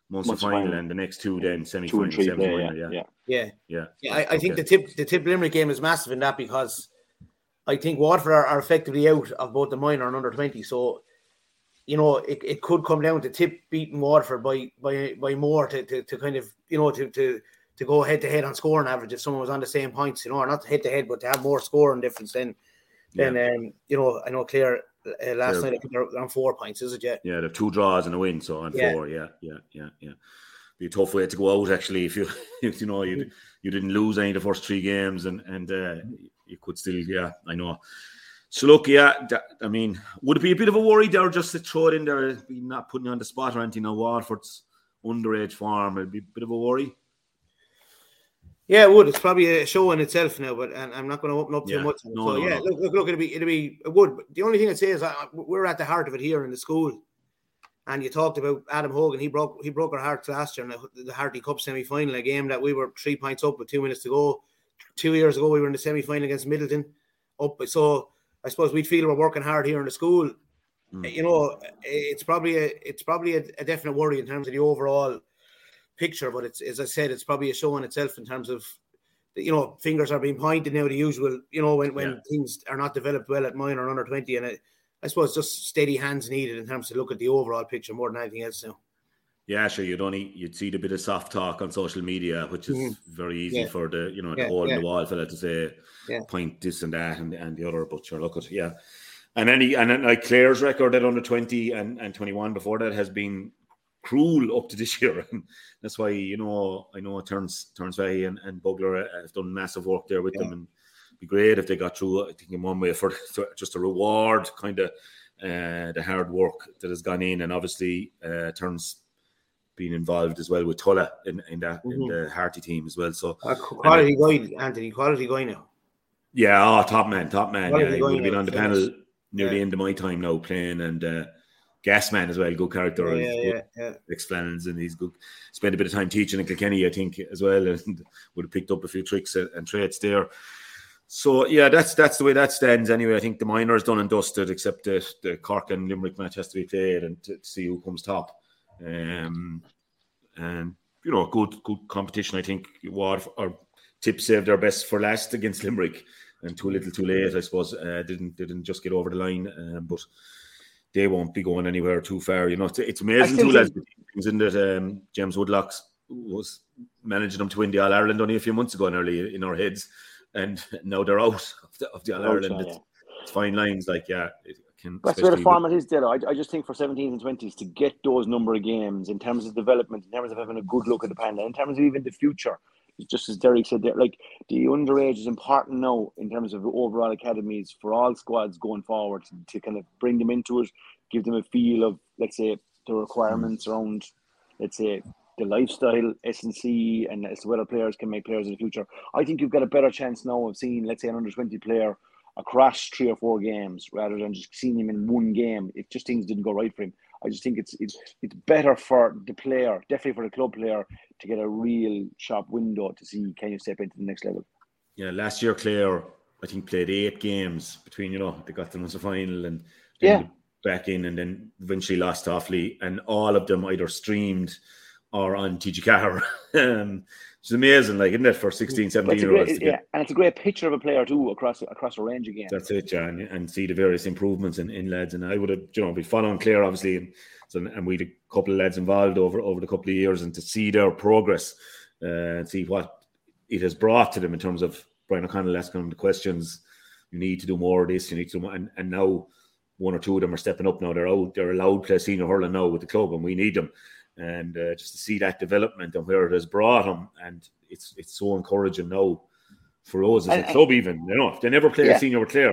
Munster Munster final, final. and the next two then semi final, and semi final. yeah, Yeah, yeah. Yeah, yeah. yeah. I, I think the tip the tip Limerick game is massive in that because I think Waterford are, are effectively out of both the minor and under twenty. So you know it, it could come down to tip beating Waterford by by by more to, to, to kind of you know to to to go head to head on scoring average if someone was on the same points, you know, or not head to head, but to have more scoring difference then then um you know I know Clare uh, last night I think they're on four points, is it? Yeah. Yeah, they have two draws and a win, so on Yeah. four. Yeah, yeah, yeah, yeah. Be a tough way to go out actually if you if you know you you didn't lose any of the first three games and and uh, you could still yeah I know. So look, yeah, that, I mean, would it be a bit of a worry there just to throw it in there, not putting you on the spot or anything? Now Waterford's underage farm, it'd be a bit of a worry. Yeah, it would. It's probably a show in itself now, but and I'm not going to open up too Yeah. much. No, so no, yeah, no. look, look, look, it'll be, it'll be, it would. But the only thing I'd say is I, we're at the heart of it here in the school. And you talked about Adam Hogan. He broke, he broke our hearts last year in the, the Harty Cup semi final, a game that we were three points up with two minutes to go. Two years ago, we were in the semi final against Middleton. Up, so I suppose we'd feel we're working hard here in the school. Mm. You know, it's probably a, it's probably a, a definite worry in terms of the overall picture. But it's as I said, it's probably a show in itself in terms of you know fingers are being pointed now. The usual, you know, when when Yeah. things are not developed well at minor and under twenty, and it, I suppose just steady hands needed in terms to look at the overall picture more than anything else now. Yeah, sure. You'd only you'd see the bit of soft talk on social media, which is Mhm. very easy Yeah. for the you know Yeah, the hole in yeah. the wall fella to say point this and that and, and the other. But sure, look at yeah. And any and then, like Clare's record at under twenty and, and twenty one before that has been cruel up to this year. And that's why you know I know Turns Turns Valley and, and Bugler have done massive work there with Yeah. them and it'd be great if they got through. I think in one way for just a reward kind of uh, the hard work that has gone in, and obviously uh, Turns being involved as well with Tulla in, in that in Mhm. the Harty team as well. So Uh, quality guy, Anthony. Quality guy now. yeah, oh top man, top man. Yeah, he would have been on the panel near the end of my time now playing and uh, Gas man as well, good character. Yeah, yeah, yeah. Ex-Flannels and he's good. Spent a bit of time teaching in Kilkenny, I think, as well, and would have picked up a few tricks and, and traits there. So yeah, that's that's the way that stands anyway. I think the minor is done and dusted, except the, the Cork and Limerick match has to be played and to, to see who comes top. Um, and you know, good good competition. I think Ward or Tip saved their best for last against Limerick, and too little, too late. I suppose uh, didn't didn't just get over the line, um, but they won't be going anywhere too far. You know, it's, it's amazing still too, lads. think- Things in that um, James Woodlocks was managing them to win the All Ireland only a few months ago, nearly in our heads, and now they're out of the, of the All Ireland. It's, yeah. it's fine lines, like yeah. It can, That's where the format is there. I, I just think for 17s and 20s to get those number of games in terms of development, in terms of having a good look at the panel, in terms of even the future, just as Derek said there, like the underage is important now in terms of overall academies for all squads going forward to, kind of bring them into it, give them a feel of, let's say, the requirements around, let's say, the lifestyle, S&C, and as to whether players can make players in the future. I think you've got a better chance now of seeing, let's say, an under 20 player across three or four games rather than just seeing him in one game if just things didn't go right for him. I just think it's it's it's better for the player, definitely for the club player, to get a real sharp window to see can you step into the next level. Yeah, last year Clare, I think, played eight games between, you know, they got them as a final and then Yeah. back in and then eventually lost to Offaly, and all of them either streamed or on TG Car. um, it's amazing, like, isn't it, for 16, 17 But it's a year olds yeah, and it's a great picture of a player too across across a range again. that's it, John, and see the various improvements in, in lads. And I would have, you know, be following Clare, obviously, and, so, and we had a couple of lads involved over over the couple of years, and to see their progress uh, and see what it has brought to them in terms of Brian O'Connell asking them the questions, you need to do more of this. You need to, and, and now one or two of them are stepping up now. They're out. They're allowed to play senior hurling now with the club, and we need them. And uh, just to see that development and where it has brought them, and it's it's so encouraging now for us as a club. Even you know, if they never play yeah. a senior player,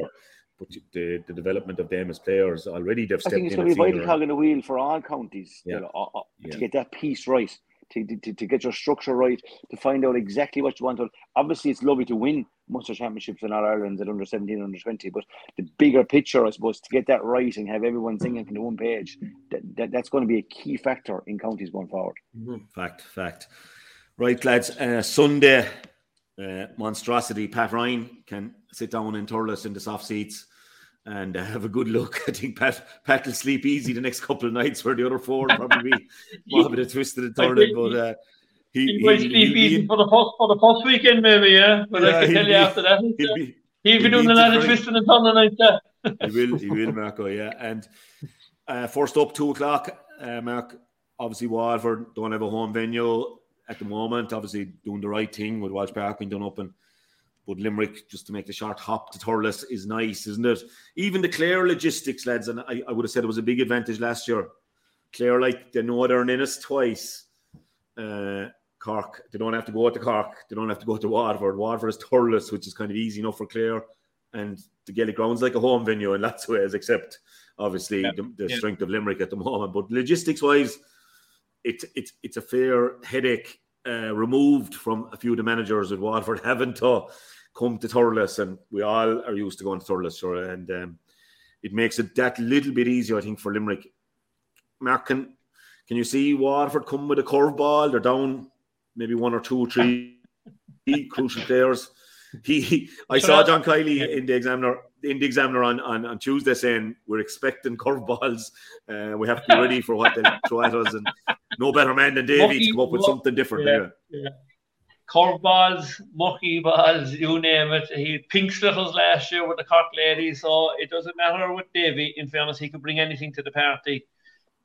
but the, the development of them as players already they've stepped I think it's going to be vital cog in the wheel for all counties. Yeah. You know, uh, uh, yeah. to get that piece right. To, to, to get your structure right, to find out exactly what you want. To, obviously, it's lovely to win Munster Championships in all Ireland at under 17, under 20, but the bigger picture, I suppose, to get that right and have everyone singing from the one page, that, that, that's going to be a key factor in counties going forward. Mm-hmm. Fact, fact. Right, lads, uh, Sunday, uh, monstrosity. Pat Ryan can sit down in Thurles in the soft seats and uh, have a good look. I think Pat Pat will sleep easy the next couple of nights for the other four probably be a bit of twisted and turning, but uh, he, he, he might sleep easy for the first for the first weekend maybe, yeah. But yeah, I can tell you after that, he'll be, he'll be doing a lot of twisting and turning like that. he will, he will, Marco. Yeah, and uh, first up two o'clock, uh, Mark. Obviously, Waterford don't have a home venue at the moment. Obviously, doing the right thing with Walsh Park being done up and but Limerick, just to make the short hop to Thurles, is nice, isn't it? Even the Clare logistics, lads, and I, I would have said it was a big advantage last year. Clare, like, they know they're in twice. Uh, Cork, they don't have to go out to Cork. They don't have to go to Waterford. Waterford is Thurles, which is kind of easy enough for Clare. And the Gaelic Ground's like a home venue in lots of ways, except obviously yeah. the, the yeah. strength of Limerick at the moment. But logistics wise, it's it's it's a fair headache uh, removed from a few of the managers at Waterford having to come to Thurles, and we all are used to going to Thurles, sure, and um, it makes it that little bit easier, I think, for Limerick. Mark, can, can you see Waterford come with a curveball? They're down maybe one or two, or three crucial players. He, he I saw John Kiely in the examiner in the examiner on, on, on Tuesday saying we're expecting curveballs. Uh, we have to be ready for what they throw at us, and no better man than Davy to come up with something different. Yeah, yeah curveballs, mucky balls, you name it. He had pink slittles last year with the Cork ladies, so it doesn't matter with Davy. In fairness, he could bring anything to the party.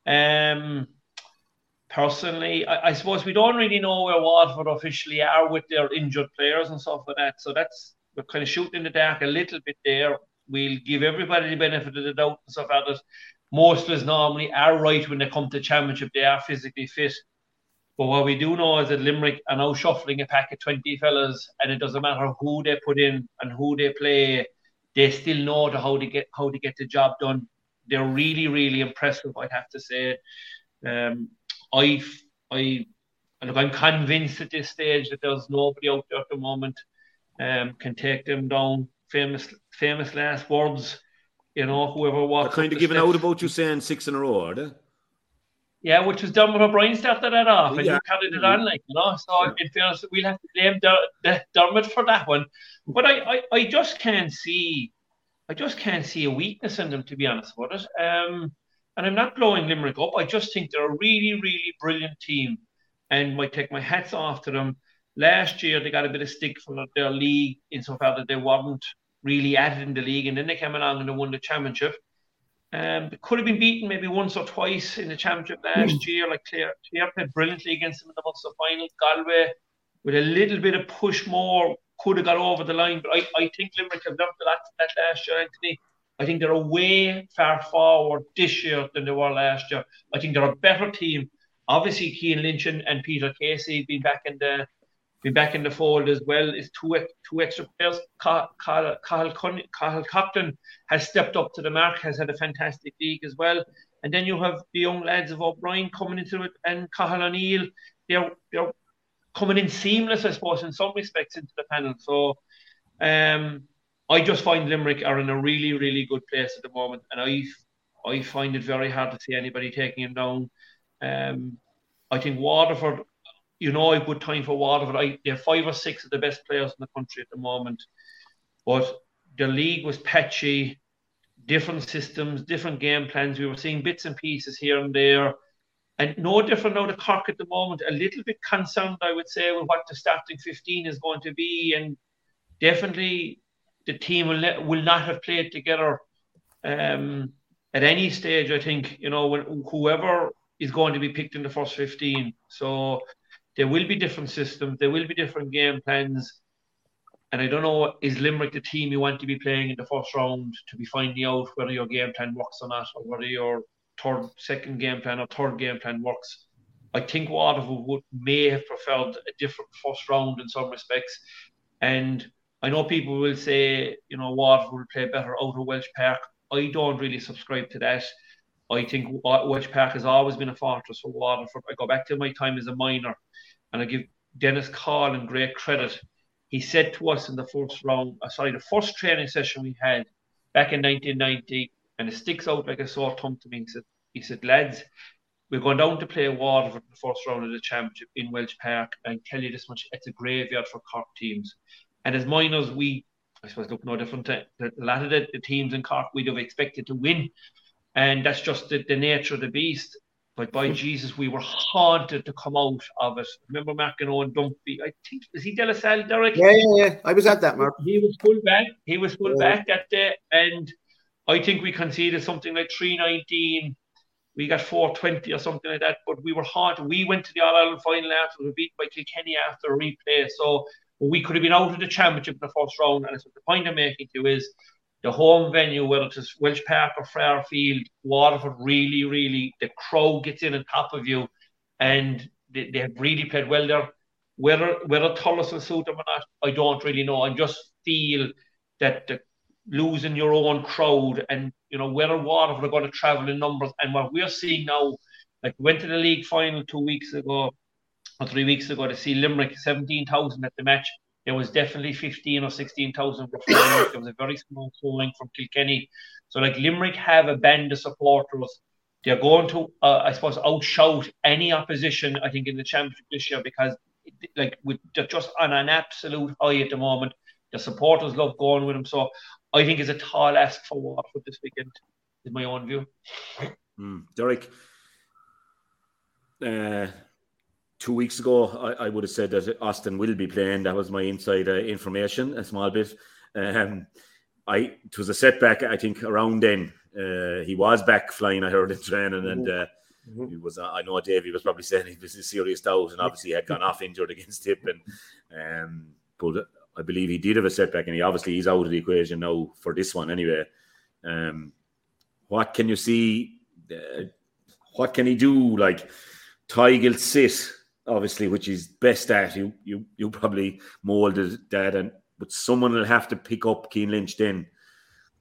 Um, personally, I, I, suppose we don't really know where Waterford officially are with their injured players and stuff like that. So that's we're kind of shooting in the dark a little bit there. We'll give everybody the benefit of the doubt and stuff like that. Most of us normally are right when they come to championship. They are physically fit. But what we do know is that Limerick are now shuffling a pack of 20 fellas, and it doesn't matter who they put in and who they play, they still know how to get how to get the job done. They're really, really impressive, I'd have to say. Um, I, I, look, I'm convinced at this stage that there's nobody out there at the moment um, can take them down. Famous, famous last words. You know, whoever was kind of giving out about you saying six in a row, are they? Yeah, which was done Dermot O'Brien started that off, and yeah. you carried it on, like you know. So yeah. in fairness, we'll have to blame Der- Dermot for that one. But I, I, I just can't see, I just can't see a weakness in them, to be honest with it. Um, and I'm not blowing Limerick up. I just think they're a really, really brilliant team, and I take my hats off to them. Last year they got a bit of stick from their league insofar that they weren't really at it in the league, and then they came along and they won the championship. Um, they could have been beaten maybe once or twice in the championship last mm. year. Like Clare, Clare played brilliantly against them in the Munster final. Galway, with a little bit of push more, could have got over the line. But I, I think Limerick have done a lot that last year, Anthony. I think they're a way far forward this year than they were last year. I think they're a better team. Obviously, Cian Lynch and, and Peter Casey being back in the be back in the fold as well is two two extra players. Cathal, Coughlan has stepped up to the mark, has had a fantastic league as well. And then you have the young lads of O'Brien coming into it and Cathal O'Neill. They're they're coming in seamless, I suppose, in some respects into the panel. So um, I just find Limerick are in a really, really good place at the moment, and I I find it very hard to see anybody taking them down. Um, I think Waterford you know a good time for Waterford. I, they're five or six of the best players in the country at the moment, but the league was patchy, different systems, different game plans. We were seeing bits and pieces here and there, and no different now to Cork at the moment. A little bit concerned, I would say, with what the starting fifteen is going to be, and definitely the team will will not have played together. Um, at any stage, I think you know when whoever is going to be picked in the first 15. So there will be different systems, there will be different game plans. And I don't know, is Limerick the team you want to be playing in the first round to be finding out whether your game plan works or not, or whether your third, second game plan or third game plan works? I think Waterford would may have preferred a different first round in some respects. And I know people will say, you know, Waterford will play better out of Walsh Park. I don't really subscribe to that. I think Walsh Park has always been a fortress for Waterford. I go back to my time as a minor, and I give Dennis Collin great credit. He said to us in the first round, uh, sorry, the first training session we had back in 1990, and it sticks out like a sore thumb to me. He said, he said, lads, we're going down to play Waterford in the first round of the championship in Walsh Park. And I tell you this much, it's a graveyard for Cork teams. And as minors, we, I suppose, look no different. To, a lot of the, the teams in Cork we'd have expected to win. And that's just the, the nature of the beast. But by hmm. Jesus, we were haunted to come out of it. Remember Mark and Owen Dumpy? I think is he De La Salle, Derek? Yeah, yeah, yeah. I was at that, Mark. He was full back. He was full yeah. back that day, and I think we conceded something like three nineteen we got 420 or something like that. But we were hard. We went to the All Ireland final after we beat by Kilkenny after a replay. So we could have been out of the championship in the first round. And so the point I'm making to is the home venue, whether it's Walsh Park or Fairfield, Waterford, really, really, the crowd gets in on top of you. And they, they have really played well there. Whether whether Thurles will suit them or not, I don't really know. I just feel that the losing your own crowd and you know whether Waterford are going to travel in numbers and what we're seeing now like went to the league final two weeks ago or three weeks ago to see Limerick 17,000 at the match. There was definitely 15 or 16,000 there was a very small showing from Kilkenny. So like Limerick have a band of supporters. They're going to uh, I suppose outshout any opposition I think in the championship this year because like they're just on an absolute high at the moment the supporters love going with them. So I think it's a tall ask for Waterford this weekend, in my own view. Mm. Derek, uh, two weeks ago, I, I, would have said that Austin will be playing. That was my inside uh, information, a small bit. Um, I it was a setback. I think around then uh, he was back flying. I heard in training, and uh, mm-hmm. he was. I know Davey was probably saying he was a serious doubt, and obviously he had gone off injured against Tip, and um, but I believe he did have a setback, and he obviously he's out of the equation now for this one anyway. Um, what can you see? Uh, what can he do? Like Teigle sit, obviously, which is best at. You you you probably molded that, and but someone will have to pick up Cian Lynch then.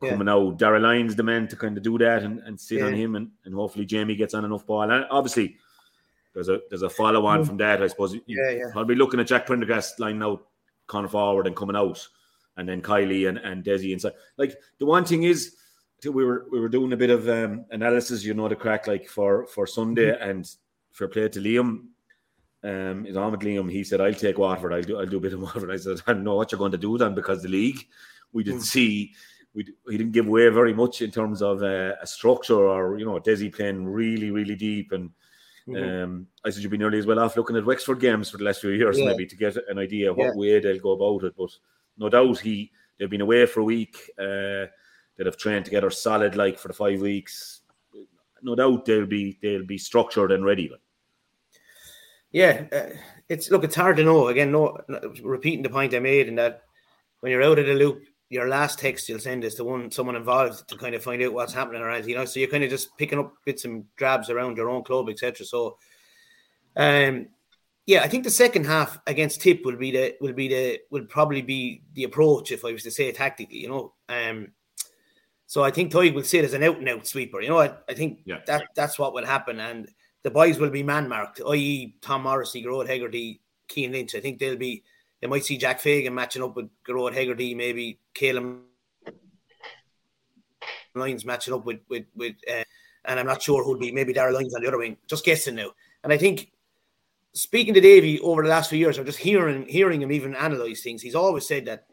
Yeah. Coming out, Darragh Lyons the man to kind of do that and, and sit yeah. on him, and, and hopefully Jamie gets on enough ball. And obviously, there's a there's a follow on mm. from that. I suppose. Yeah, yeah. I'll be looking at Jack Prendergast line out Conor forward and coming out, and then Kiely and, and Desi inside. Like the one thing is, we were we were doing a bit of um, analysis, you know, the crack like for for Sunday mm-hmm. and for play to Liam. Um, is Ahmed Liam? He said, "I'll take Waterford. I'll do. I'll do a bit of Waterford." I said, "I don't know what you're going to do then because the league, we didn't mm. see, we he didn't give away very much in terms of uh, a structure or you know Desi playing really really deep and Mm-hmm. Um, I said you'd be nearly as well off looking at Wexford games for the last few years, yeah. maybe to get an idea what yeah. way they'll go about it. But no doubt he they've been away for a week. Uh, they'll have trained together solid like for the five weeks. No doubt they'll be they'll be structured and ready. Like. Yeah, uh, it's look, it's hard to know. Again, no, repeating the point I made in that when you're out of the loop, your last text you'll send is to one someone involved to kind of find out what's happening around you know? So you're kind of just picking up bits and drabs around your own club etc so um yeah i think the second half against tip will be the will be the will probably be the approach if i was to say tactically you know? Um so i think Toy will sit as an out and out sweeper you know i, I think yeah. that that's what will happen. And the boys will be man marked i.e tom morrissey Gearóid Hegarty Cian Lynch i think they'll be they might see Jack Fagan matching up with Gearóid Hegarty, maybe Calum Lyons matching up with with with, uh, and I'm not sure who'd be maybe Darragh Lyons on the other wing. Just guessing now. And I think speaking to Davy over the last few years, or just hearing hearing him even analyze things, he's always said that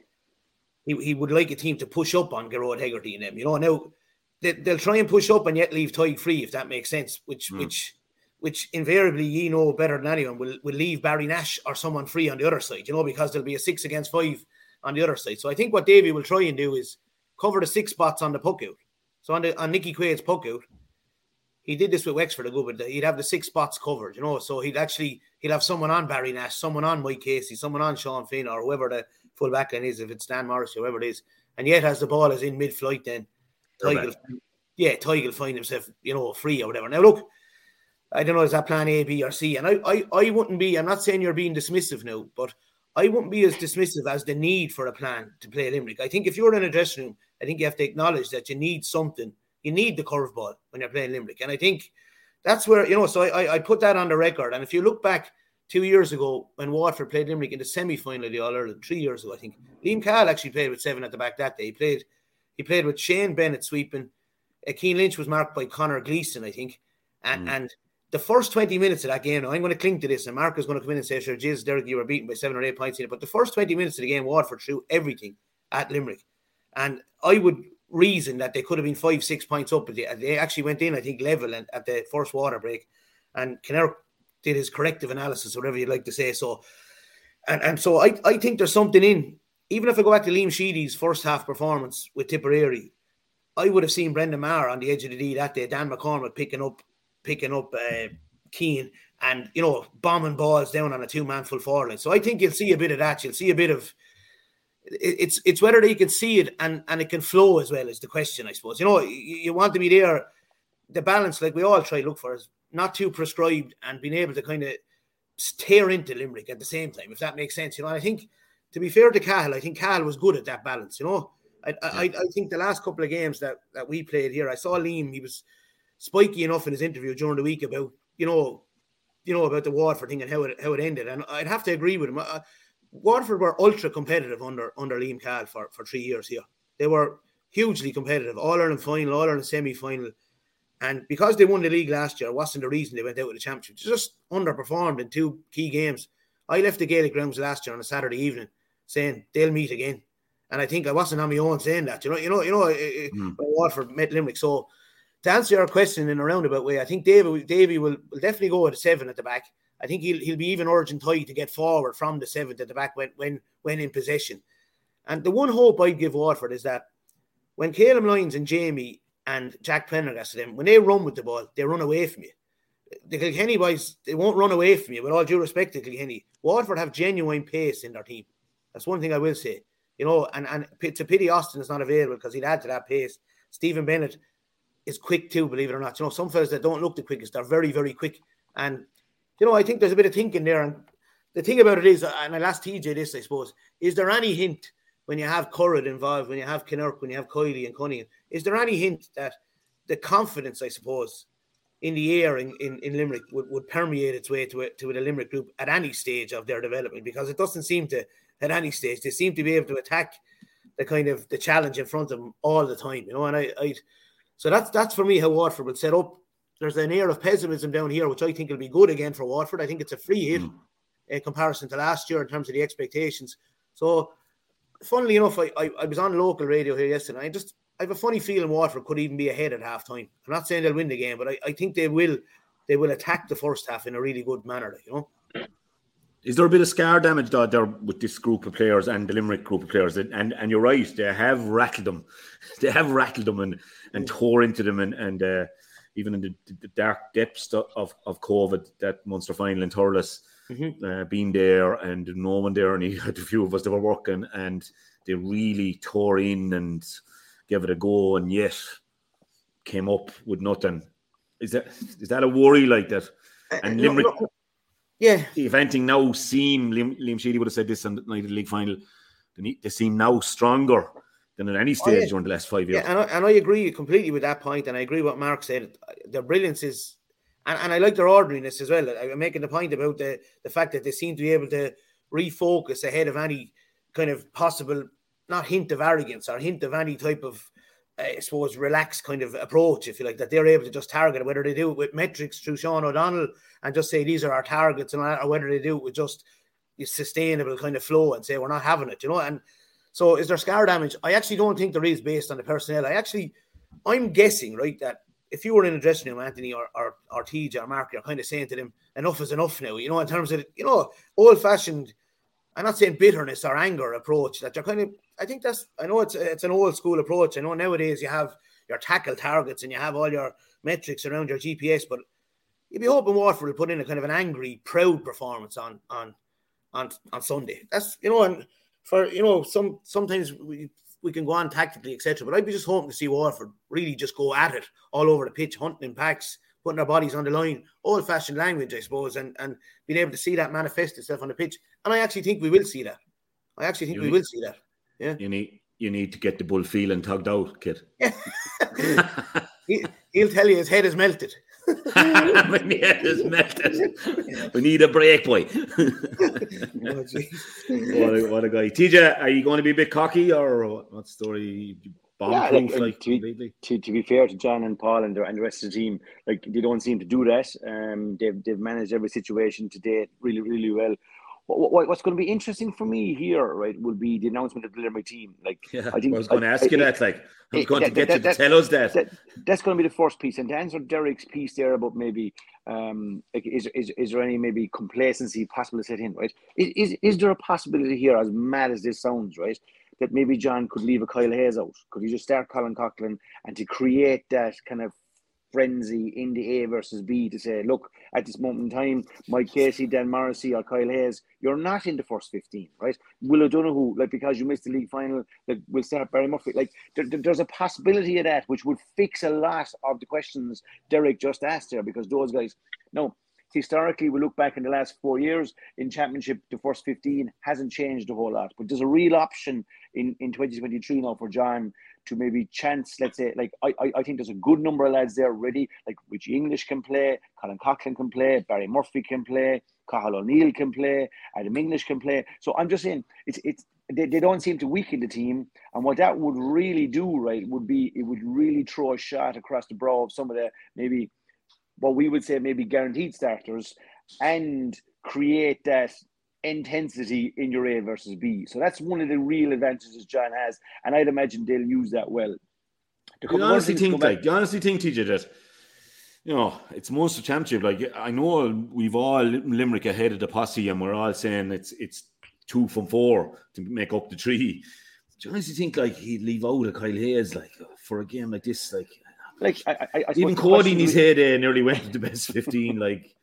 he, he would like a team to push up on Gearóid Hegarty and them. You know, now they, will try and push up and yet leave Tadhg free if that makes sense. Which mm. which which invariably you know better than anyone will, will leave Barry Nash or someone free on the other side, you know, because there'll be a six against five on the other side. So I think what Davy will try and do is cover the six spots on the puck out. So on the on Nicky Quaid's puck out, he did this with Wexford a good bit. He'd have the six spots covered, you know. So he'd actually he'd have someone on Barry Nash, someone on Mike Casey, someone on Sean Finn, or whoever the full back line is, if it's Dan Morris, whoever it is, and yet as the ball is in mid flight, then Tigel, yeah, Tigel find himself, you know, free or whatever. Now look, I don't know, is that plan A, B, or C? And I, I, I wouldn't be, I'm not saying you're being dismissive now, but I wouldn't be as dismissive as the need for a plan to play Limerick. I think if you're in a dressing room, I think you have to acknowledge that you need something. You need the curveball when you're playing Limerick. And I think that's where, you know, so I, I put that on the record. And if you look back two years ago when Waterford played Limerick in the semi final of the All Ireland, three years ago, I think, Liam Cahill actually played with seven at the back that day. He played, he played with Shane Bennett sweeping. Uh, Cian Lynch was marked by Connor Gleeson, I think. And, mm. and the first 20 minutes of that game, I'm going to cling to this, and Mark is going to come in and say, sure, Jesus, Derek, you were beaten by seven or eight points in it. But the first 20 minutes of the game, Waterford threw everything at Limerick. And I would reason that they could have been five, six points up. But they, they actually went in, I think, level at the first water break. And Kinnerk did his corrective analysis, whatever you'd like to say. So, and, and so I, I think there's something in, even if I go back to Liam Sheedy's first half performance with Tipperary, I would have seen Brendan Maher on the edge of the D that day, Dan McCormack picking up picking up uh, Keane and you know bombing balls down on a two man full forward line. So I think you'll see a bit of that. You'll see a bit of it's it's whether they can see it and and it can flow as well is the question, I suppose. You know, you, you want to be there. The balance, like we all try to look for, is not too prescribed and being able to kind of tear into Limerick at the same time, if that makes sense. You know, I think to be fair to Cahill, I think Cahill was good at that balance. You know, I, I, I think the last couple of games that that we played here, I saw Liam. He was spiky enough in his interview during the week about you know, you know about the Waterford thing and how it how it ended, and I'd have to agree with him. Uh, Waterford were ultra competitive under under Liam Cahill for, for three years here. They were hugely competitive, all Ireland final, all Ireland semi final, and because they won the league last year, wasn't the reason they went out with the championship. Just underperformed in two key games. I left the Gaelic grounds last year on a Saturday evening, saying they'll meet again. And I think I wasn't on my own saying that. You know, you know, you know, mm. Waterford met Limerick. So to answer your question in a roundabout way, I think David Davy will, will definitely go at a seven at the back. I think he'll he'll be even urging Ty to get forward from the seventh at the back when when when in possession. And the one hope I'd give Waterford is that when Calum Lyons and Jamie and Jack Prendergast them, when they run with the ball, they run away from you. The Kilkenny boys, they won't run away from you, with all due respect to Kilkenny. Waterford have genuine pace in their team. That's one thing I will say. You know, and, and a pity Austin is not available because he'd add to that pace. Stephen Bennett is quick too, believe it or not. You know, some fellas that don't look the quickest, they're very, very quick. And, you know, I think there's a bit of thinking there. And the thing about it is, uh, and I'll ask TJ this, I suppose, is there any hint when you have Curran involved, when you have Kinnerk, when you have Kiely and Cunningham, is there any hint that the confidence, I suppose, in the air in, in, in Limerick would, would permeate its way to, it, to the Limerick group at any stage of their development? Because it doesn't seem to, at any stage, they seem to be able to attack the kind of the challenge in front of them all the time, you know. And I, I so that's that's for me how Waterford would set up. There's an air of pessimism down here, which I think will be good again for Waterford. I think it's a free hit mm. in comparison to last year in terms of the expectations. So, funnily enough, I, I, I was on local radio here yesterday. I just I have a funny feeling Waterford could even be ahead at half time. I'm not saying they'll win the game, but I, I think they will they will attack the first half in a really good manner, you know. Is there a bit of scar damage though, there with this group of players and the Limerick group of players? And and you're right, they have rattled them, they have rattled them and and tore into them and and uh, even in the, the, dark depths of of COVID, that Munster final in Thurles, mm-hmm. uh, being there and no one there, and he had a few of us that were working, and they really tore in and gave it a go, and yet came up with nothing. Is that is that a worry like that? Uh, and Limerick. No, no yeah. If anything now seem, Liam, Liam Sheedy would have said this on the night of the league final, they, they seem now stronger than at any oh, stage oh, yeah. during the last five years. Yeah, and I, and I agree completely with that point, and I agree what Mark said. Their brilliance is, and, and I like their ordinariness as well. I'm making the point about the, the fact that they seem to be able to refocus ahead of any kind of possible, not hint of arrogance or hint of any type of I suppose, relaxed kind of approach, if you like, that they're able to just target whether they do it with metrics through Sean O'Donnell and just say these are our targets, and or whether they do it with just sustainable kind of flow and say we're not having it, you know. And so, is there scar damage? I actually don't think there is based on the personnel. I actually, I'm guessing, right, that if you were in a dressing room, Anthony or or, or TJ or Mark, you're kind of saying to them, enough is enough now, you know, in terms of, you know, old fashioned, I'm not saying bitterness or anger approach, that you're kind of I think that's I know it's it's an old school approach. I know nowadays you have your tackle targets and you have all your metrics around your GPS, but you'd be hoping Waterford will put in a kind of an angry, proud performance on on on on Sunday. That's you know, and for you know some sometimes we we can go on tactically etc. But I'd be just hoping to see Waterford really just go at it all over the pitch, hunting in packs, putting their bodies on the line, old fashioned language, I suppose, and and being able to see that manifest itself on the pitch. And I actually think we will see that. I actually think You we need- will see that. Yeah. You need you need to get the bull feeling tugged out, kid. he, he'll tell you his head is melted. when the head is melted. We need a break, boy. Oh, what, a, what a guy. TJ, are you going to be a bit cocky or what story? Bomb Yeah, like, like, to, be, completely? to, to be fair to John and Paul and the, and the rest of the team, like they don't seem to do that. Um, they've they've managed every situation to date really really well. What, what, what's going to be interesting for me here, right, will be the announcement of the Limerick team. Like, Yeah, I think I was going to I- ask you I- that. Like, I was going to get that- you to tell us that. that that's going to be the first piece. And to answer Derek's piece there about maybe um, like is, is is there any maybe complacency possible to set in, right? Is, is is there a possibility here, as mad as this sounds, right, that maybe John could leave a Kyle Hayes out? Could he just start Colin Coughlan and to create that kind of frenzy in the A versus B to say, look, at this moment in time, Mike Casey, Dan Morrissey, or Kyle Hayes, you're not in the first 15, right? Will O'Donoghue, like because you missed the league final, like we'll start Barry Murphy. Like there- there's a possibility of that which would fix a lot of the questions Derek just asked there because those guys no. Historically, we look back in the last four years in championship, the first 15 hasn't changed a whole lot. But there's a real option in, in 2023 now for John to maybe chance, let's say, like I, I, I think there's a good number of lads there already. Like Richie English can play, Colin Coughlan can play, Barry Murphy can play, Cathal O'Neill can play, Adam English can play. So I'm just saying it's it's they, they don't seem to weaken the team. And what that would really do, right, would be it would really throw a shot across the brow of some of the maybe what we would say maybe guaranteed starters and create that intensity in your A versus B. So that's one of the real advantages John has, and I'd imagine they'll use that well. You honestly think, like, you honestly think, TJ, that you know it's Munster Championship? Like, I know we've all Limerick ahead of the posse, and we're all saying it's it's two from four to make up the three. Do you honestly think like he'd leave out a Kyle Hayes like for a game like this? Like, like I, I, I even Cody in his head uh, nearly went to the best fifteen. Like,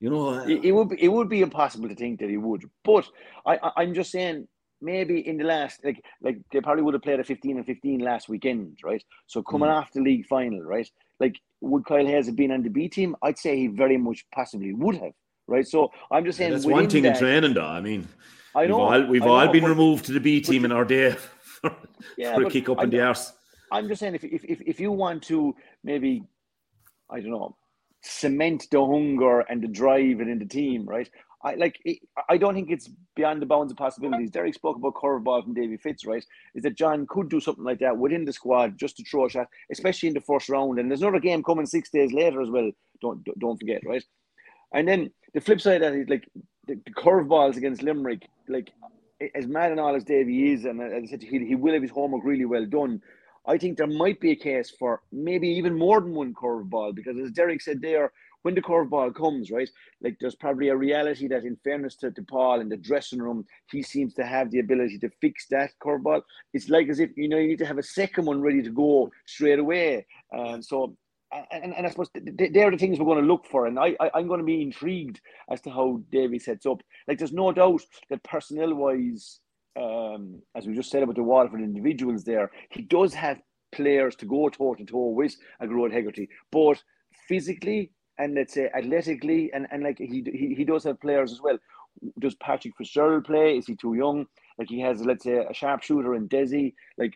you know, it, it would be, it would be impossible to think that he would. But I, I I'm just saying maybe in the last like like they probably would have played a 15 and 15 last weekend, right? So coming Mm. off the league final, right? Like would Kyle Hayes have been on the B team? I'd say he very much possibly would have, right? So I'm just saying that's one thing in training, though. I mean, I know, we've all we've I all been but- removed to the B team in our day for, Yeah, for a kick up I- in the arse. I'm just saying if if if, if you want to maybe I don't know cement the hunger and the drive and in the team, right? I like. It, I don't think it's beyond the bounds of possibilities. Derek spoke about curveball from Davy Fitz, right? Is that John could do something like that within the squad just to throw a shot, especially in the first round. And there's another game coming six days later as well. Don't don't forget, right? And then the flip side of that is like the, the curveballs against Limerick, like as mad and all as Davy is, and as I said, he, he will have his homework really well done. I think there might be a case for maybe even more than one curveball because, as Derek said there, when the curveball comes, right, like there's probably a reality that, in fairness to, to Paul in the dressing room, he seems to have the ability to fix that curveball. It's like as if you know you need to have a second one ready to go straight away. And so, and, and I suppose th- th- they're the things we're going to look for. And I, I I'm going to be intrigued as to how Davy sets up. Like, there's no doubt that personnel wise um, as we just said about the Waterford individuals there, he does have players to go toe to toe with Agro Hegarty, but physically and let's say athletically, and, and like he, he he does have players as well. Does Patrick Fitzgerald play? Is he too young? Like he has, let's say, a sharpshooter in Desi. Like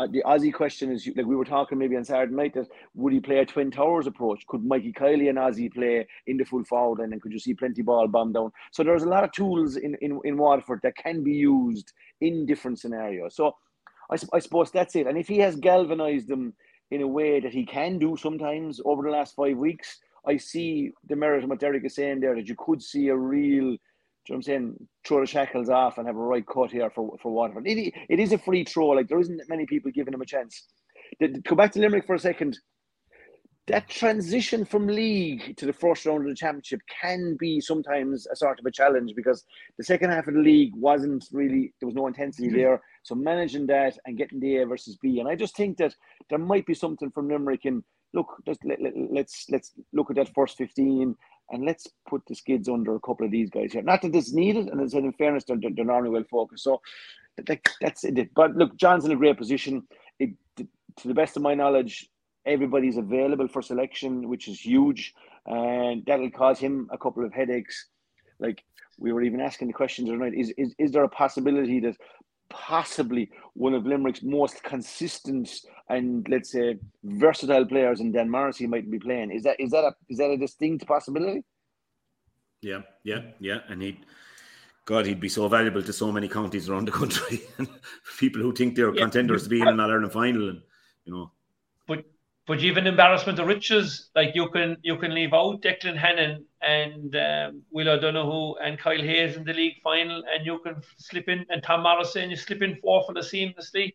uh, the Aussie question is, like we were talking maybe on Saturday night, that would he play a twin towers approach? Could Mikey Kiely and Aussie play in the full forward and could you see plenty ball bomb down? So there's a lot of tools in in, in Waterford that can be used in different scenarios. So I, I suppose that's it. And if he has galvanized them in a way that he can do sometimes over the last five weeks, I see the merit of what Derek is saying there that you could see a real. Do you know what I'm saying? Throw the shackles off and have a right cut here for, for Waterford. It, it is a free throw. Like there isn't many people giving him a chance. Go back to Limerick for a second. That transition from league to the first round of the championship can be sometimes a sort of a challenge because the second half of the league wasn't really there was no intensity mm-hmm. there. So managing that and getting the A versus B, and I just think that there might be something from Limerick in look. Let's let, let, let's let's look at that first fifteen and let's put the skids under a couple of these guys here. Not that it's needed, and as in fairness, they're, they're normally well focused. So that, that's it. But look, John's in a great position. It, to the best of my knowledge, everybody's available for selection, which is huge, and that'll cause him a couple of headaches. Like we were even asking the question tonight: is is is there a possibility that possibly one of Limerick's most consistent and let's say versatile players in Dan Morrissey might be playing? Is that is that a is that a distinct possibility? Yeah, yeah, yeah, and he. God, he'd be so valuable to so many counties around the country, and people who think they're yeah. contenders to be in an All Ireland final, and you know. But even embarrassment of riches, like you can you can leave out Declan Hannon and um, Will O'Donoghue and Kyle Hayes in the league final, and you can slip in and Tom Morrison, you slip in four for the seamlessly.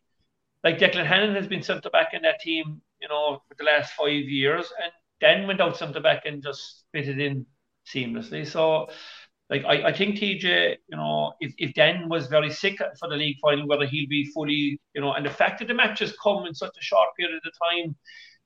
Like Declan Hannon has been centre back in that team, you know, for the last five years, and then went out centre back and just fitted in seamlessly. So like I, I think TJ, you know, if, if Dan was very sick for the league final, whether he'll be fully, you know, and the fact that the matches come in such a short period of time,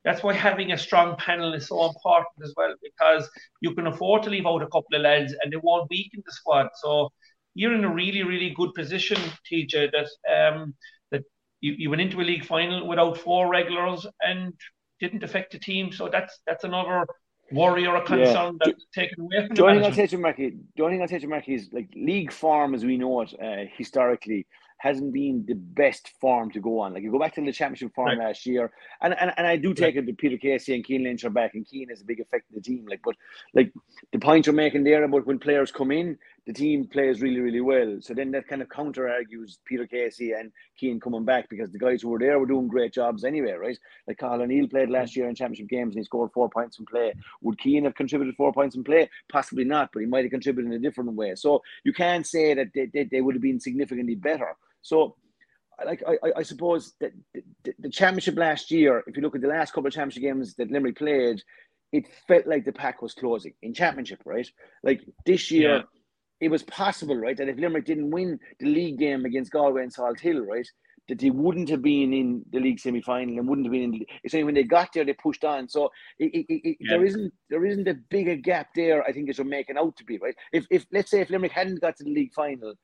that's why having a strong panel is so important as well, because you can afford to leave out a couple of lads and they won't weaken the squad. So you're in a really, really good position, TJ, that um that you, you went into a league final without four regulars and didn't affect the team. So that's that's another worry or a concern yeah. that's taken away from the only thing I'll say to Marky, the only thing I'll to Marky is like league form as we know it uh, historically hasn't been the best form to go on. Like you go back to the championship form right. last year, and, and and I do take right. it that Peter Casey and Cian Lynch are back, and Cian has a big effect on the team. Like, but like the point you're making there about when players come in, the team plays really, really well. So then that kind of counter argues Peter Casey and Cian coming back because the guys who were there were doing great jobs anyway, right? Like Cathal O'Neill played last year in championship games and he scored four points in play. Would Cian have contributed four points in play? Possibly not, but he might have contributed in a different way. So you can't say that they, they, they would have been significantly better. So like I, I suppose that the, the, championship last year, if you look at the last couple of championship games that Limerick played, it felt like the pack was closing in championship, right? Like this year, yeah it was possible, right, that if Limerick didn't win the league game against Galway and Salthill, right, that they wouldn't have been in the league semi final and wouldn't have been in. The, it's only when they got there they pushed on. So it, it, it, yeah. there isn't there isn't a bigger gap there. I think as you're making out to be right. If if let's say if Limerick hadn't got to the league final,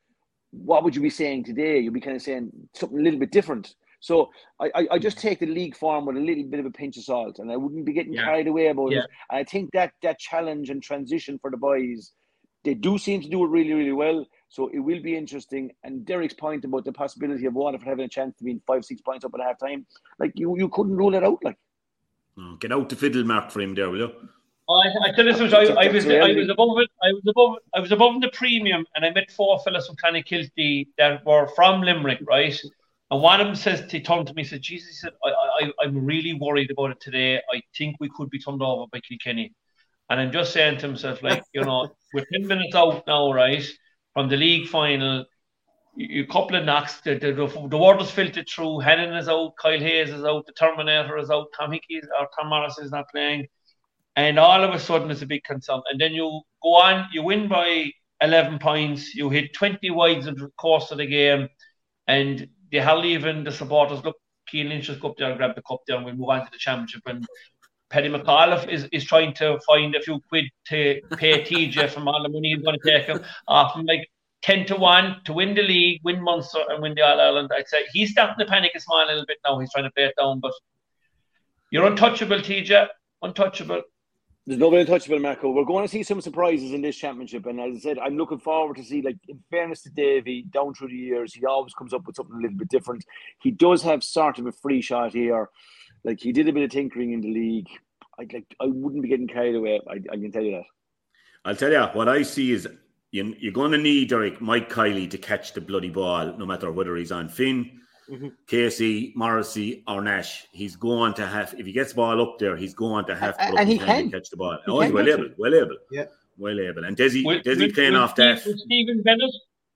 what would you be saying today? You'd be kind of saying something a little bit different. So I, I, I, just take the league form with a little bit of a pinch of salt, and I wouldn't be getting yeah. carried away about yeah. it. And I think that that challenge and transition for the boys they do seem to do it really, really well. So it will be interesting. And Derek's point about the possibility of Waterford having a chance to be in five, six points up at half time, like you, you couldn't rule it out. Like, oh, get out the fiddle mark for him there, will you? I, I tell you something. I, I, was I was above it. I was above I was above the premium, and I met four fellas from Clonakilty that were from Limerick, right? And one of them says he turned to me, said, "Jesus," he said, I, I, I'm really worried about it today. I think we could be turned over by Kilkenny." And I'm just saying to himself, like, you know, we're 10 minutes out now, right, from the league final. You, you couple of knocks, the, the, the, is filtered through. Hannon is out, Kyle Hayes is out, the Terminator is out, Tom Hickey or Tom Morris is not playing. And all of a sudden, it's a big concern. And then you go on, you win by 11 points, you hit 20 wides in the course of the game, and they hardly even the supporters look. Cian Lynch just go up there and grab the cup there, and we move on to the championship. And Paddy McAuliffe is, is trying to find a few quid to pay TJ from all the money he's going to take him off him, like 10 to 1 to win the league, win Munster, and win the All Ireland. I'd say he's starting to panic a small little bit now. He's trying to play it down, but you're untouchable, TJ. Untouchable. There's nobody untouchable, Marco. We're going to see some surprises in this championship, and as I said, I'm looking forward to see. Like in fairness to Davy, down through the years, he always comes up with something a little bit different. He does have sort of a free shot here. Like he did a bit of tinkering in the league. I like I wouldn't be getting carried away. I, I can tell you that. I'll tell you what I see is you, you're going to need Derek Mike Kiely to catch the bloody ball, no matter whether he's on Finn, mm-hmm. Casey, Morrissey, or Nash. He's going to have if he gets the ball up there, he's going to have to, and he can. catch the ball. He oh, he's well able, well able, yeah, well able. And Desi, will, Desi will, playing will off Steve, that. With Stephen Bennett,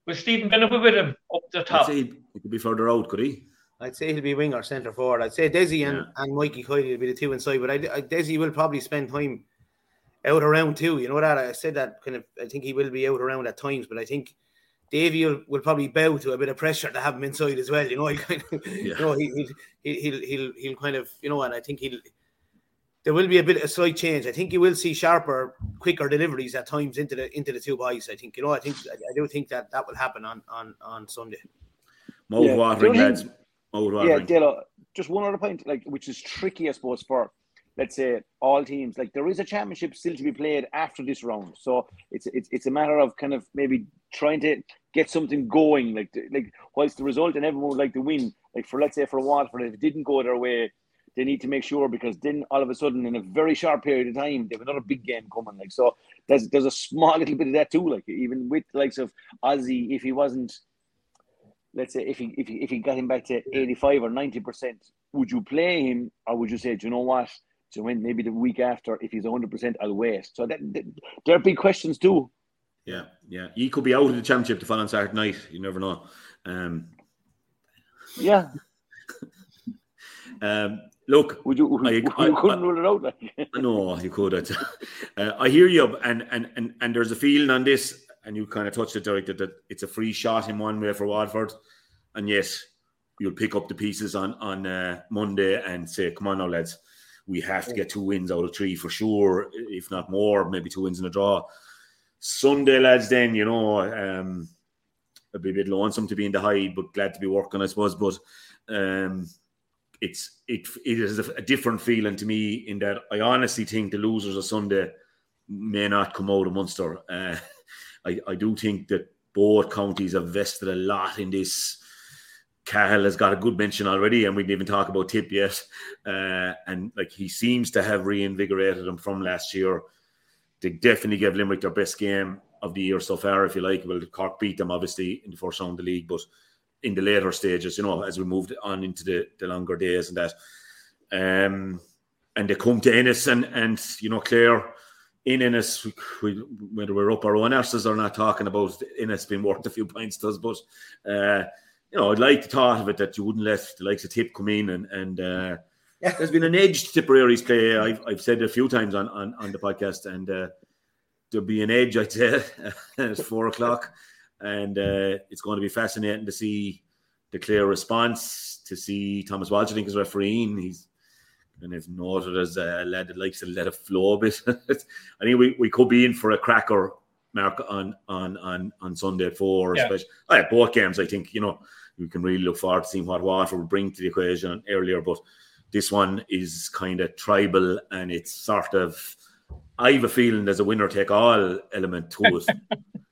with Stephen Bennett with him up the top. He, he could be further out, could he? I'd say he'll be winger, centre forward. I'd say Desi and, yeah. and Mikey Kiely will be the two inside, but I, I, Desi will probably spend time out around too. You know that I said that kind of. I think he will be out around at times, but I think Davy will, will probably bow to a bit of pressure to have him inside as well. You know, he kind of, yeah. you know, he, will he'll, he'll he'll he'll kind of, you know, and I think he'll there will be a bit of slight change. I think you will see sharper, quicker deliveries at times into the into the two boys. I think you know. I think I, I do think that that will happen on on on Sunday. Mouth Yeah. watering, lads. think- Mouth Yeah, watering. Just one other point, like which is tricky, I suppose, for let's say all teams. Like there is a championship still to be played after this round, so it's it's it's a matter of kind of maybe trying to get something going. Like like whilst the result and everyone would like to win, like for let's say for Waterford, if it didn't go their way, they need to make sure because then all of a sudden in a very short period of time they have another big game coming. Like so, there's there's a small little bit of that too. Like even with the likes of Ozzy, if he wasn't let's say if he if he, if he got him back to 85 or 90 percent would you play him or would you say do you know what so when maybe the week after if he's 100 percent i'll wait so that, that there are big questions too Yeah, yeah. He could be out of the championship the following Saturday night. You never know. Um, yeah um, look, would you, I- you I- couldn't rule it out like no, you could. Uh, I hear you, and and and and there's a feeling on this, and you kind of touched it, Derek, that, that it's a free shot in one way for Waterford, and yes, you'll pick up the pieces on on uh, Monday and say, "Come on now, lads, we have to get two wins out of three for sure, if not more, maybe two wins and a draw." Sunday, lads, then you know, um, it'd be a bit lonesome to be in the high, but glad to be working, I suppose. But um, it's it it is a, a different feeling to me in that I honestly think the losers of Sunday may not come out of Munster. Uh, I I do think that both counties have vested a lot in this. Cahill has got a good mention already, and we didn't even talk about Tip yet. Uh, and like he seems to have reinvigorated them from last year. They definitely gave Limerick their best game of the year so far, if you like. Well, Cork beat them obviously in the first round of the league, but in the later stages, you know, as we moved on into the, the longer days and that. Um, and they come to Ennis and, and you know, Clare in Ennis, we, whether we're up our own arses or not talking about Ennis being worth a few points to us, but, uh, you know, I'd like the thought of it that you wouldn't let the likes of Tip come in and, and uh, there's been an edge to Tipperary's play. I've, I've said it a few times on, on, on the podcast, and uh, there'll be an edge, I'd say. it's four o'clock, and uh, it's going to be fascinating to see the Clare response, to see Thomas Walsh, I think, is refereeing. He's kind of noted as a lad that likes to let it flow a bit. I think we, we could be in for a cracker, Mark, on on on, on Sunday four, Yeah. especially. Oh, yeah, both games, I think, you know, we can really look forward to seeing what Waterford will bring to the equation earlier, but this one is kind of tribal and it's sort of I have a feeling there's a winner take all element to it.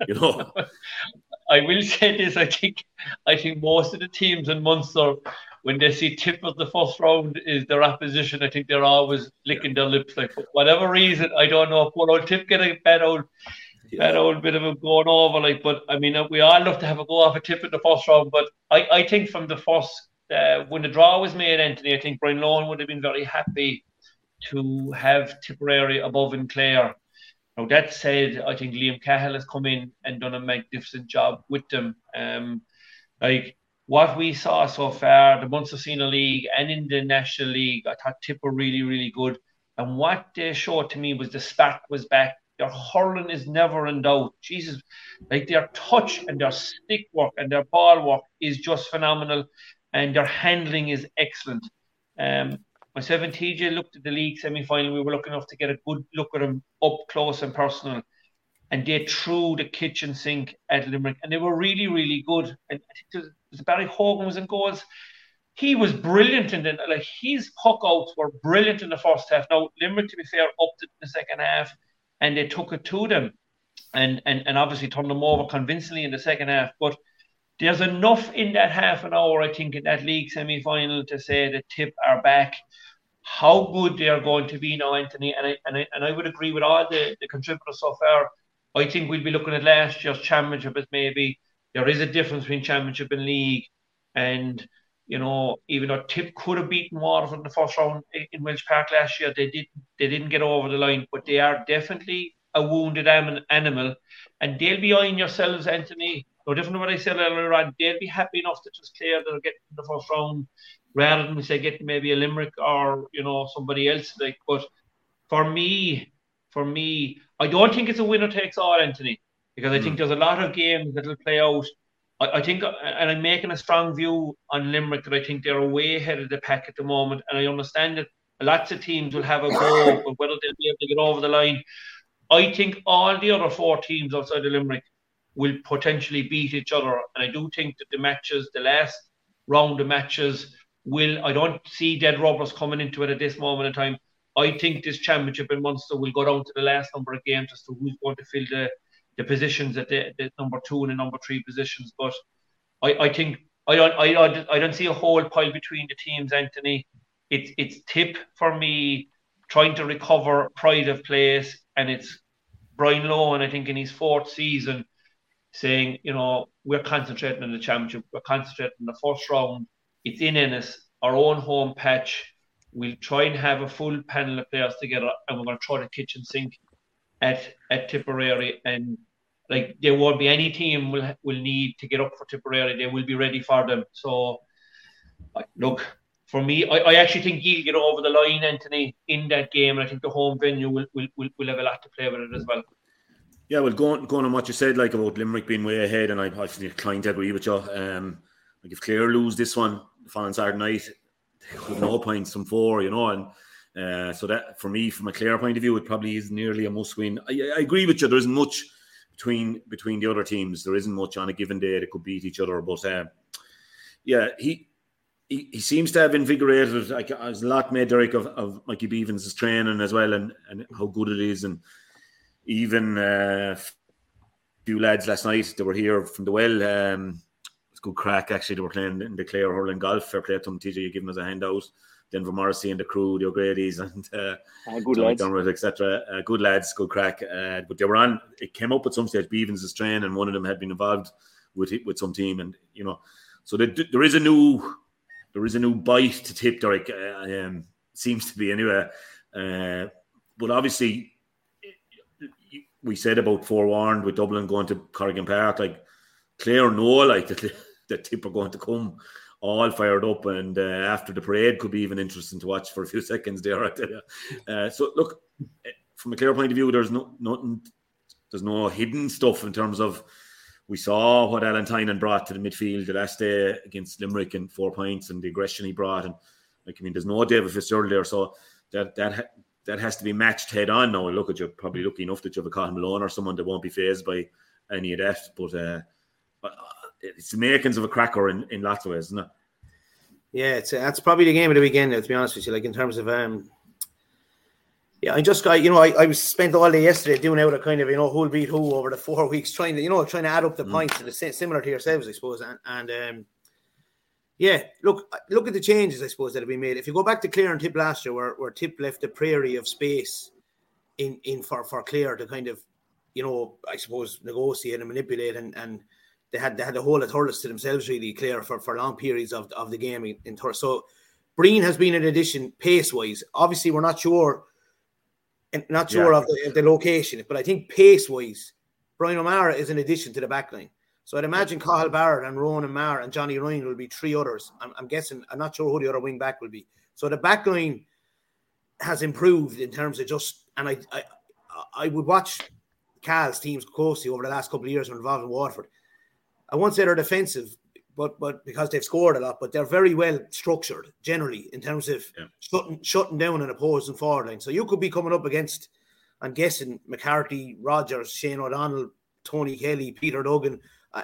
you know, I will say this. I think I think most of the teams in Munster, when they see tip of the first round is their opposition, I think they're always licking their lips. Like for whatever reason, I don't know if one old tip get a bad old bad old bit of a going over. Like, but I mean, we all love to have a go off a tip in the first round. But I, I think from the first uh, when the draw was made, Anthony, I think Brian Lohan would have been very happy to have Tipperary above in Clare. Now that said, I think Liam Cahill has come in and done a magnificent job with them. Um, like what we saw so far, the Munster Senior League and in the National League, I thought Tip were really, really good. And what they showed to me was the spark was back. Their hurling is never in doubt. Jesus, like their touch and their stick work and their ball work is just phenomenal, and their handling is excellent. Um, myself and TJ looked at the league semi final. We were lucky enough to get a good look at them up close and personal. And they threw the kitchen sink at Limerick, and they were really, really good. And I think was Barry Hogan was in goals. He was brilliant in the like his puck outs were brilliant in the first half. Now Limerick, to be fair, upped it in the second half, and they took it to them, and and and obviously turned them over convincingly in the second half. But there's enough in that half an hour, I think, in that league semi final to say the Tip are back how good they are going to be now, Anthony. And I and I, and I would agree with all the, the contributors so far. I think we'll be looking at last year's championship as maybe there is a difference between championship and league. And you know, even though Tip could have beaten Waterford in the first round in Walsh Park last year, they didn't they didn't get over the line. But they are definitely a wounded animal, and they'll be eyeing yourselves, Anthony. No different than what I said earlier on. They'll be happy enough to just clear they'll get in the first round rather than say getting maybe a Limerick or you know somebody else. Like, but for me, for me, I don't think it's a winner takes all, Anthony, because I think hmm. there's a lot of games that will play out. I, I think, uh, and I'm making a strong view on Limerick that I think they're way ahead of the pack at the moment, and I understand that lots of teams will have a go, but whether they'll be able to get over the line. I think all the other four teams outside of Limerick will potentially beat each other. And I do think that the matches, the last round of matches, will I don't see dead rubbers coming into it at this moment in time. I think this championship in Munster will go down to the last number of games as to who's going to fill the, the positions at the, number two and the number three positions. But I, I think I don't I, I don't see a whole pile between the teams, Anthony. It's it's tip for me trying to recover pride of place, and it's Brian Lohan, I think, in his fourth season, saying, you know, we're concentrating on the championship, we're concentrating on the first round. It's in Ennis, our own home patch. We'll try and have a full panel of players together, and we're going to try the kitchen sink at at Tipperary and like there won't be any team will will need to get up for Tipperary. They will be ready for them. So, look for me, I, I actually think you'll get over the line, Anthony, in that game. And I think the home venue will will, will, will have a lot to play with it as well. Yeah, well, going going on what you said, like about Limerick being way ahead, and I actually inclined to agree with you. Um, like if Clare lose this one the following Saturday night, no points from four, you know, and uh, so that for me, from a Clare point of view, it probably is nearly a must win. I, I agree with you. There isn't much between between the other teams. There isn't much on a given day that could beat each other. But uh, yeah, he, he he seems to have invigorated. Like there's a lot made Derek of, of Mikey Bevans' training as well, and and how good it is, and even uh, few lads last night that were here from the well. Um, it's good crack actually. They were playing in the Clare hurling golf. Fair play to them. TJ, you give them as a handout. Denver Morrissey and the crew, the O'Grady's and uh, uh, good lads, etc. Uh, good lads, good crack. Uh, but they were on. It came up at some stage. Bevans is trained, and one of them had been involved with with some team, and you know, so there, there is a new there is a new bite to tip. Derek uh, um, seems to be anyway. Uh, but obviously, we said about forewarned with Dublin going to Corrigan Park, like Clare know like that the tip are going to come all fired up. And uh, after the parade, could be even interesting to watch for a few seconds there. I tell you. Uh, so look, eh, from a Clare point of view, there's no nothing. There's no hidden stuff in terms of we saw what Alan Tynan brought to the midfield the last day against Limerick and four points and the aggression he brought. And like I mean, there's no David Fitzgerald there, so that that that has to be matched head on now. Look at you, probably lucky enough that you have a Cathal Malone or someone that won't be phased by any of that. But uh, it's the makings of a cracker in, in lots of ways, isn't it? Yeah, it's that's probably the game of the weekend. To be honest with you, like in terms of um, yeah, I just got you know I, I was spent all day yesterday doing out a kind of you know who'll beat who over the four weeks, trying to you know trying to add up the mm. points and the similar to yourselves, I suppose, and and um, yeah, look look at the changes I suppose that have been made. If you go back to Clare and Tip last year, where, where Tip left a prairie of space in in for for Clare to kind of you know I suppose negotiate and manipulate and and they had they had the whole of Thurles to themselves really clear for, for long periods of, of the game in, in. So Breen has been an addition pace wise. Obviously, we're not sure not sure yeah. of, the, of, the, location, but I think pace wise, Bryan O'Mara is an addition to the backline. So I'd imagine Cathal Barrett and Ronan Maher and Johnny Ryan will be three others. I'm, I'm, guessing, I'm not sure who the other wing back will be. So the backline has improved in terms of just, and I, I, I would watch Cal's teams closely over the last couple of years when involved in Waterford. I won't say they're defensive, but but because they've scored a lot, but they're very well structured generally in terms of yeah. shutting shutting down an opposing forward line. So you could be coming up against, I'm guessing McCarthy, Rogers, Shane O'Donnell, Tony Kelly, Peter Duggan,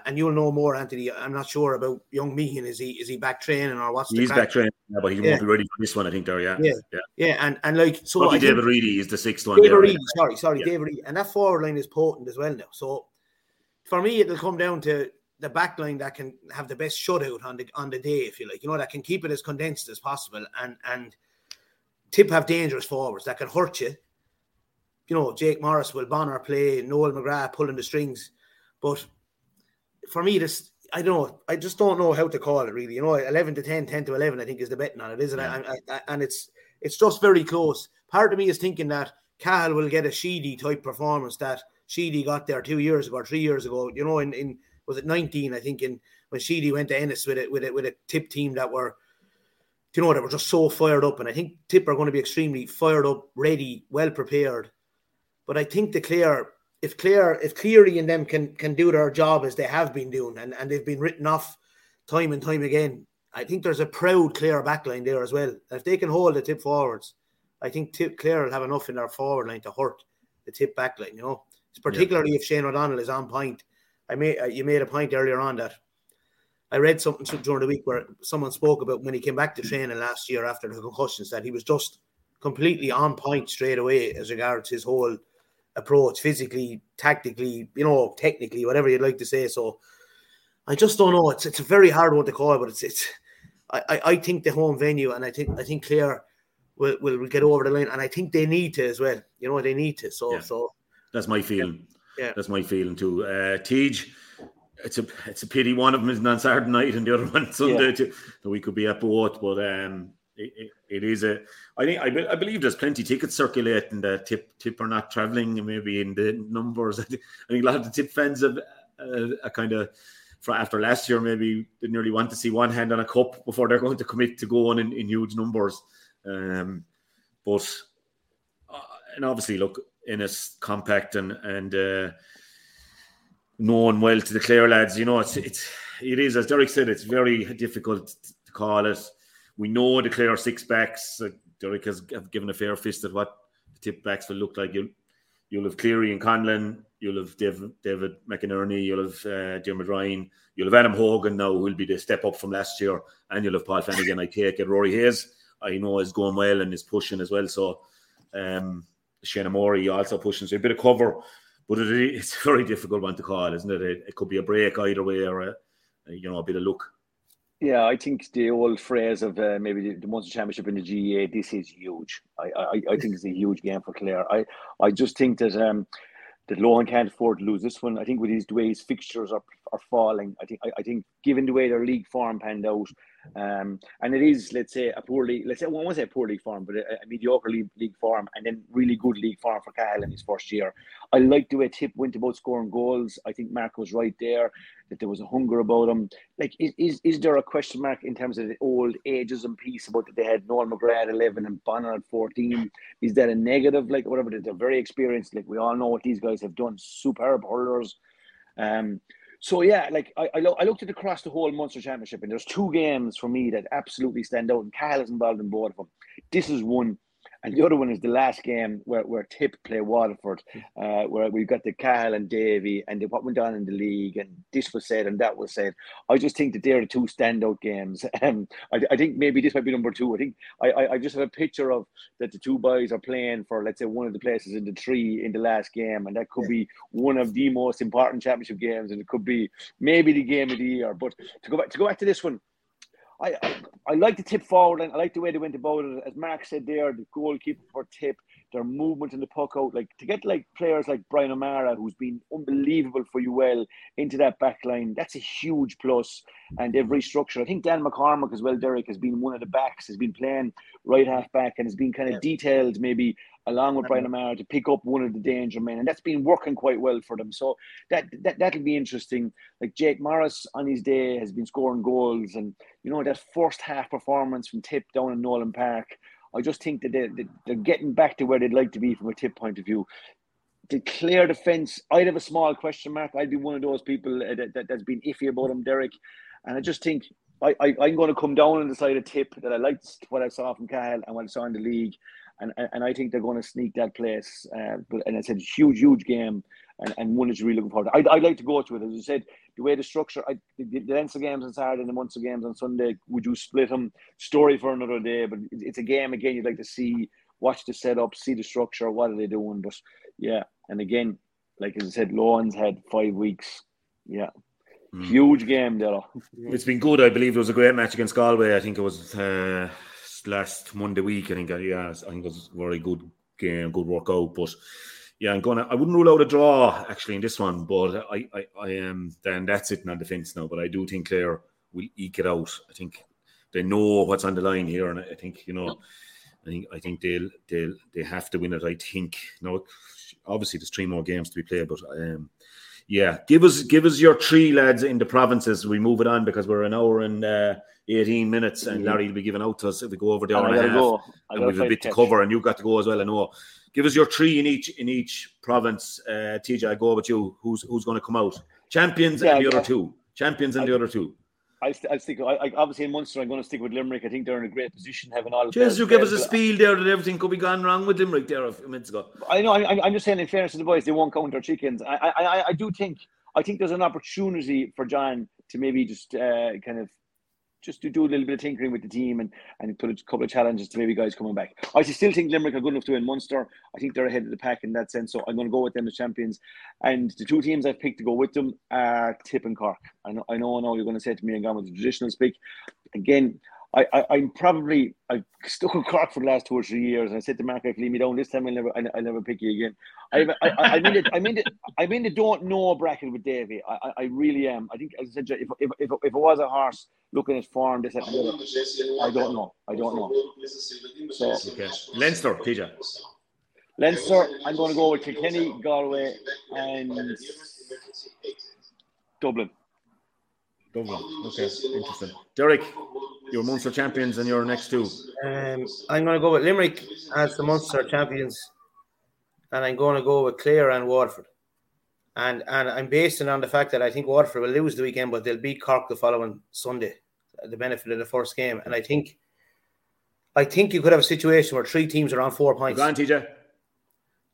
and you'll know more, Anthony. I'm not sure about young Meehan. Is he is he back training or what's he's back training, yeah, but he yeah. won't be ready for this one. I think there, yeah, yeah, yeah, yeah. and and like so, Probably David Reidy is the sixth one. David Reidy, sorry, sorry. David Reidy, and that forward line is potent as well now. So for me, it'll come down to the back line that can have the best shutout on the on the day, if you like, you know, that can keep it as condensed as possible and and tip have dangerous forwards that can hurt you. You know, Jake Morris will Bonner play, Noel McGrath pulling the strings. But for me, this I don't know. I just don't know how to call it really. You know, eleven to 10, 10 to eleven, I think is the betting on it, isn't yeah. it? And, and, it's it's just very close. Part of me is thinking that Cal will get a Sheedy type performance that Sheedy got there two years ago, or three years ago. You know, in in was it 19, I think, in when Sheedy went to Ennis with it with it with a tip team that were do you know, what? they were just so fired up. And I think Tip are going to be extremely fired up, ready, well prepared. But I think the Clare, if Clare, if Cleary and them can can do their job as they have been doing, and, and they've been written off time and time again, I think there's a proud Clare backline there as well. if they can hold the tip forwards, I think Tip Clare will have enough in their forward line to hurt the Tip back line. You know, it's particularly yeah. if Shane O'Donnell is on point. I made uh, you made a point earlier on that I read something during the week where someone spoke about when he came back to training last year after the concussions that he was just completely on point straight away as regards his whole approach, physically, tactically, you know, technically, whatever you'd like to say. So I just don't know. It's it's a very hard one to call, but it's it's. I, I think the home venue, and I think I think Clare will, will get over the line, and I think they need to as well. You know, they need to. So yeah. so that's my feeling. Yeah, that's my feeling too. Uh, Tej, it's a it's a pity one of them is on Saturday night and the other one Sunday. Yeah. Too, so we could be at both, but um, it, it is a. I think I, I believe there's plenty tickets circulating. The tip tip are not traveling. Maybe in the numbers. I think, I think a lot of the tip fans have uh, a kind of after last year, maybe they nearly want to see one hand on a cup before they're going to commit to going in, in huge numbers. Um, but uh, and obviously, look, Ennis compact and and uh, known well to the Clare lads. You know, it's it's it is as Derek said, it's very difficult to call it. We know the Clare six backs. Uh, Derek has given a fair fist at what the tip backs will look like. You'll you'll have Cleary and Conlon. You'll have David, David McInerney. You'll have uh, Diarmuid Ryan. You'll have Adam Hogan now, who'll be the step up from last year, and you'll have Paul Flanagan. I take it. Rory Hayes, I know is going well and is pushing as well. So um, Shane Mori also pushing. So a bit of cover, but it, it's a very difficult one to call, isn't it? It, it could be a break either way or a, you know a bit of luck. Yeah, I think the old phrase of uh, maybe the, the Munster Championship in the GAA, this is huge. I, I, I think it's a huge game for Clare. I, I just think that um, that Lohan can't afford to lose this one. I think with his the way his fixtures are are falling, I think I, I think given the way their league form panned out, um, and it is, let's say, a poorly, let's say, I won't say a poor league form, but a, a mediocre league, league form, and then really good league form for Cahill in his first year. I like the way Tip went about scoring goals. I think Mark was right there, that there was a hunger about him. Like, is, is, is there a question mark in terms of the old ageism piece about that they had Noel McGrath at 11 and Bonner at 14? Is that a negative? Like, whatever, they're very experienced. Like, we all know what these guys have done, superb hurlers. Um, so yeah, like I, I, lo- I, looked at across the whole Munster Championship, and there's two games for me that absolutely stand out, and Kyle is involved in both of them. This is one and the other one is the last game where, where Tip play Waterford, uh, where we've got the Carl and Davy and the, what went on in the league, and this was said and that was said. I just think that they're the two standout games. Um, I, I think maybe this might be number two. I think I, I, I, just have a picture of that the two boys are playing for, let's say, one of the places in the tree in the last game, and that could yeah. be one of the most important championship games, and it could be maybe the game of the year. But to go back to go back to this one, I, I, like the tip forward and I like the way they went about it. As Mark said there, the goalkeeper for tip, their movement in the puck out, like to get like players like Bryan O'Mara, who's been unbelievable for you well into that back line, that's a huge plus. And they've restructured. I think Dan McCormack as well, Derek, has been one of the backs, has been playing right half back and has been kind of yeah. detailed maybe along with Brian mm-hmm. O'Mara to pick up one of the danger men, and that's been working quite well for them. So that, that that'll be interesting. Like Jake Morris on his day has been scoring goals, and you know that first half performance from Tip down in Nowlan Park. I just think that they, they're getting back to where they'd like to be from a tip point of view. The Clare I'd have a small question mark. I'd be one of those people that, that, that's been iffy about him, Derek. And I just think I, I, I'm going to come down on the side of tip that I liked what I saw from Kyle and what I saw in the league and and I think they're going to sneak that place. Uh, and it's a huge, huge game, and, and one is really looking forward. To. I'd, I'd like to go to it. As I said, the way the structure, I, the, the Leinster games on Saturday and the Munster games on Sunday. Would you split them? Story for another day. But it's a game again. You'd like to see, watch the setup, see the structure. What are they doing? But yeah, and again, like as I said, Lohan's had five weeks. Yeah, mm. huge game there. It's been good. I believe it was a great match against Galway. I think it was. Uh last Monday week. I think, uh, yeah, I think it was a very good game, good workout. But yeah, I'm gonna. I wouldn't rule out a draw actually in this one, but I, I, I am. Then that's sitting on the fence now. But I do think Clare will eke it out. I think they know what's on the line here, and I think you know. I think I think they'll they'll they have to win it. I think. No, obviously there's three more games to be played, but um, yeah, give us give us your three lads in the provinces. We move it on because we're an hour and uh, 18 minutes, and Larry will be giving out to us if we go over the hour and, and a half. Go. And we've a bit to cover, and you've got to go as well. I know. Give us your three in each in each province. Uh, TJ, I go with you. Who's who's going to come out? Champions yeah, and the other two. Champions and I, the other two. I, I stick. I, I, obviously in Munster, I'm going to stick with Limerick. I think they're in a great position, having all. Just you give us a spiel there that everything could be gone wrong with Limerick there a few minutes ago. I know. I, I'm just saying, in fairness to the boys, they won't count their chickens. I, I, I, I do think. I think there's an opportunity for John to maybe just uh, kind of just to do a little bit of tinkering with the team and, and put a couple of challenges to maybe guys coming back. I still think Limerick are good enough to win Munster. I think they're ahead of the pack in that sense. So I'm going to go with them as champions. And the two teams I've picked to go with them are Tip and Cork. I know, I know, I know you're going to say to me and gone with the traditional speak. Again, I, I, am probably I've stuck with Cork for the last two or three years, and I said to Mark, if you leave me down this time, I'll never I, will never pick you again. I, I, I, I'm in it. I'm in it. I'm in the don't know bracket with Davy. I, I, I really am. I think as I said, if, if, if, if it was a horse looking at form, this I don't know. I don't know. So okay. Leinster, TJ. Leinster. I'm going to go with Kilkenny, Galway, and Dublin. Dublin. Okay, interesting. Derek, your Munster champions and your next two. Um, I'm going to go with Limerick as the Munster champions, and I'm going to go with Clare and Waterford. And and I'm basing on the fact that I think Waterford will lose the weekend, but they'll beat Cork the following Sunday, the benefit of the first game. And I think, I think you could have a situation where three teams are on four points. Go on, TJ.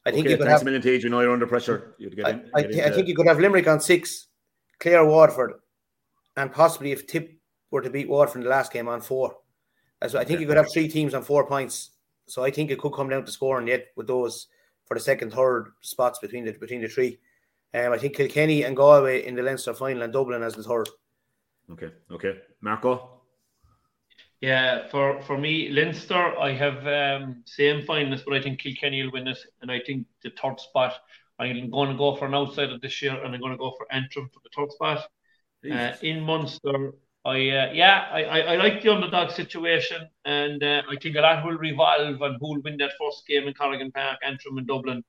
I think okay, you could have. A million, TJ. You know you're under pressure. You'd get in, I, get th- I think you could have Limerick on six, Clare, Waterford, and possibly if Tip were to beat Waterford in the last game on four. So I think okay. you could have three teams on four points. So I think it could come down to scoring yet with those for the second, third spots between the between the three. Um, I think Kilkenny and Galway in the Leinster final and Dublin as the third. Okay, okay, Marco. Yeah, for for me, Leinster, I have um, same finalists, but I think Kilkenny will win it, and I think the third spot. I'm going to go for an outsider this year, and I'm going to go for Antrim for the third spot. Uh, in Munster, I uh, yeah, I, I, I, like the underdog situation, and uh, I think a lot will revolve on who will win that first game in Corrigan Park, Antrim and Dublin.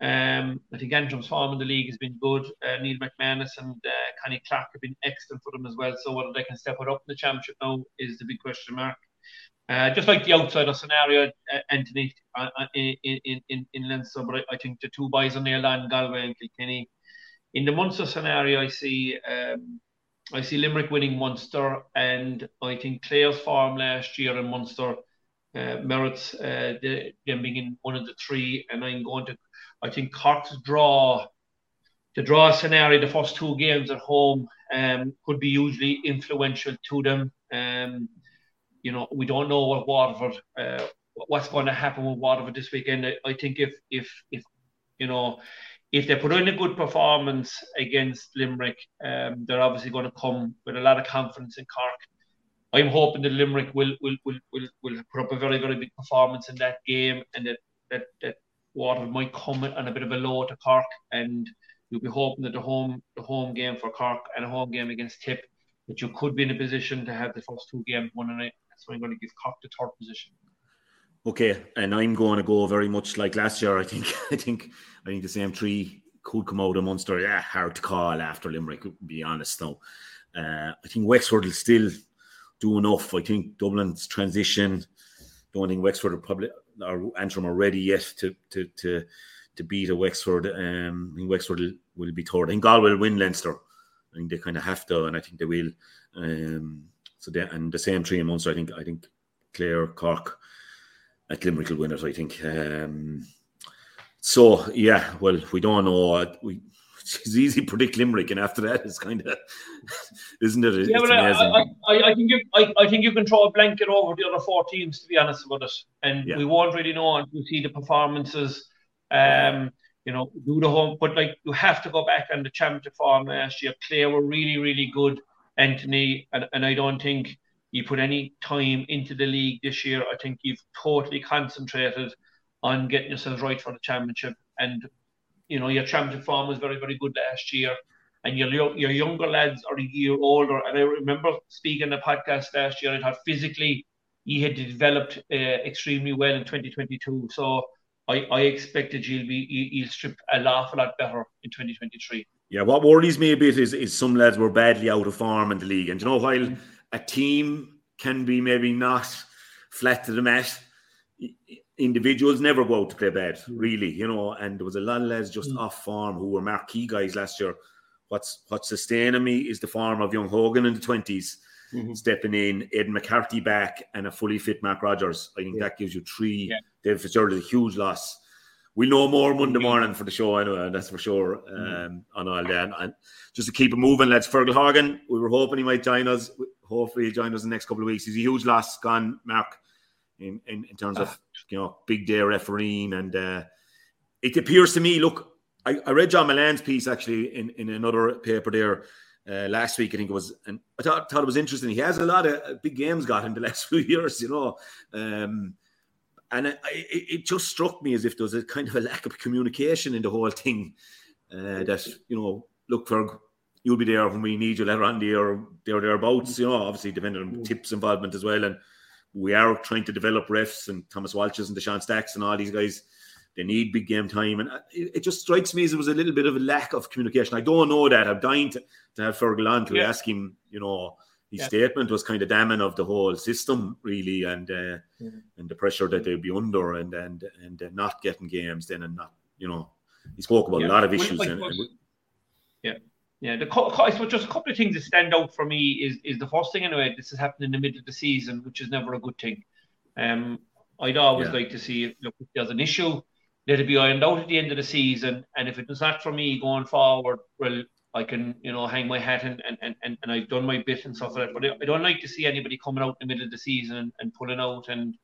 Um, I think Antrim's form in the league has been good. Uh, Neil McManus and uh, Connie Clark have been excellent for them as well. So whether they can step it up in the championship now is the big question mark. Uh, just like the outsider scenario, uh, Anthony in, in in in Leinster, but I, I, think the two boys on nailed on Galway and Kilkenny. In the Munster scenario, I see. Um, I see Limerick winning Munster, and I think Clare's form last year in Munster uh, merits uh, the, them being in one of the three. And I'm going to, I think Cork's draw, the draw scenario, the first two games at home, um, could be hugely influential to them. Um, you know, we don't know what Waterford, uh, what's going to happen with Waterford this weekend. I, I think if if if you know if they put in a good performance against Limerick, um, they're obviously going to come with a lot of confidence in Cork. I'm hoping that Limerick will will, will, will, will put up a very very big performance in that game, and that that that Waterford might come on a bit of a low to Cork, and you'll be hoping that the home the home game for Cork and a home game against Tip, that you could be in a position to have the first two games won, and that's why I'm going to give Cork the third position. Okay, and I'm going to go very much like last year. I think, I think, I think the same three could come out of Munster. Yeah, hard to call after Limerick. Be honest, now, uh, I think Wexford will still do enough. I think Dublin's transition. Don't think Wexford are probably or Antrim are ready yet to to to to beat a Wexford. Um, I think Wexford will, will be third. I think Galway will win Leinster. I think they kind of have to, and I think they will. Um, so they, and the same three in Munster. I think I think Clare, Cork at Limerick will win it, I think. Um, so yeah, well, we don't know. We it's easy to predict Limerick, and after that, it's kind of isn't it? Yeah, but I, I, I, think you, I, I think you can throw a blanket over the other four teams, to be honest about it, and yeah. we won't really know until we see the performances. Um, you know, do the home, but like you have to go back on the championship form last year. Clare were really, really good, Anthony, and, and I don't think you put any time into the league this year. I think you've totally concentrated on getting yourselves right for the championship. And you know your championship form was very, very good last year. And your your younger lads are a year older. And I remember speaking in the podcast last year. I thought physically he had developed uh, extremely well in 2022. So I, I expected you'll be you'll strip a awful lot better in 2023. Yeah, what worries me a bit is is some lads were badly out of form in the league, and you know while mm a team can be maybe not flat to the mat. Individuals never go out to play bad, really, you know. And there was a lot of lads just mm. off form who were marquee guys last year. What's what's sustaining me is the form of young Hogan in the twenties mm-hmm. stepping in, Ed McCarthy back, and a fully fit Mark Rogers. I think yeah. that gives you three. Yeah. David Fitzgerald is a huge loss. We'll know more Monday morning for the show anyway, that's for sure. Mm-hmm. Um, on all that, and just to keep it moving, let's Fergal Horgan. We were hoping he might join us. Hopefully, he'll join us in the next couple of weeks. He's a huge loss gone, Mark, in, in, in terms of ah. you know big day refereeing, and uh, it appears to me. Look, I, I read John Mullane's piece actually in, in another paper there uh, last week. I think it was, and I thought, thought it was interesting. He has a lot of uh, big games got in the last few years, you know. Um, and it, it, it, just struck me as if there was a kind of a lack of communication in the whole thing. Uh, that you know, look for you'll be there when we need you later on the year, there thereabouts. You know, obviously depending on tips involvement as well. And we are trying to develop refs and Thomas Walshes and Deshaun Stacks and all these guys they need big game time. And it, it, just strikes me as there was a little bit of a lack of communication. I don't know that. I'm dying to, to have Fergal on to yeah. ask him, you know, his yeah. statement was kind of damning of the whole system, really, and uh, yeah. and the pressure that they'd be under, and and and uh, not getting games then, and not, you know, he spoke about a lot of issues. and, and yeah. Yeah, the I suppose just a couple of things that stand out for me is is the first thing anyway. This has happened in the middle of the season, which is never a good thing. Um, I'd always yeah. like to see if, look if there's an issue, let it be ironed out at the end of the season. And if it's not for me going forward, well, I can, you know, hang my hat and, and, and, and I've done my bit and stuff like that. But I don't like to see anybody coming out in the middle of the season and, and pulling out. And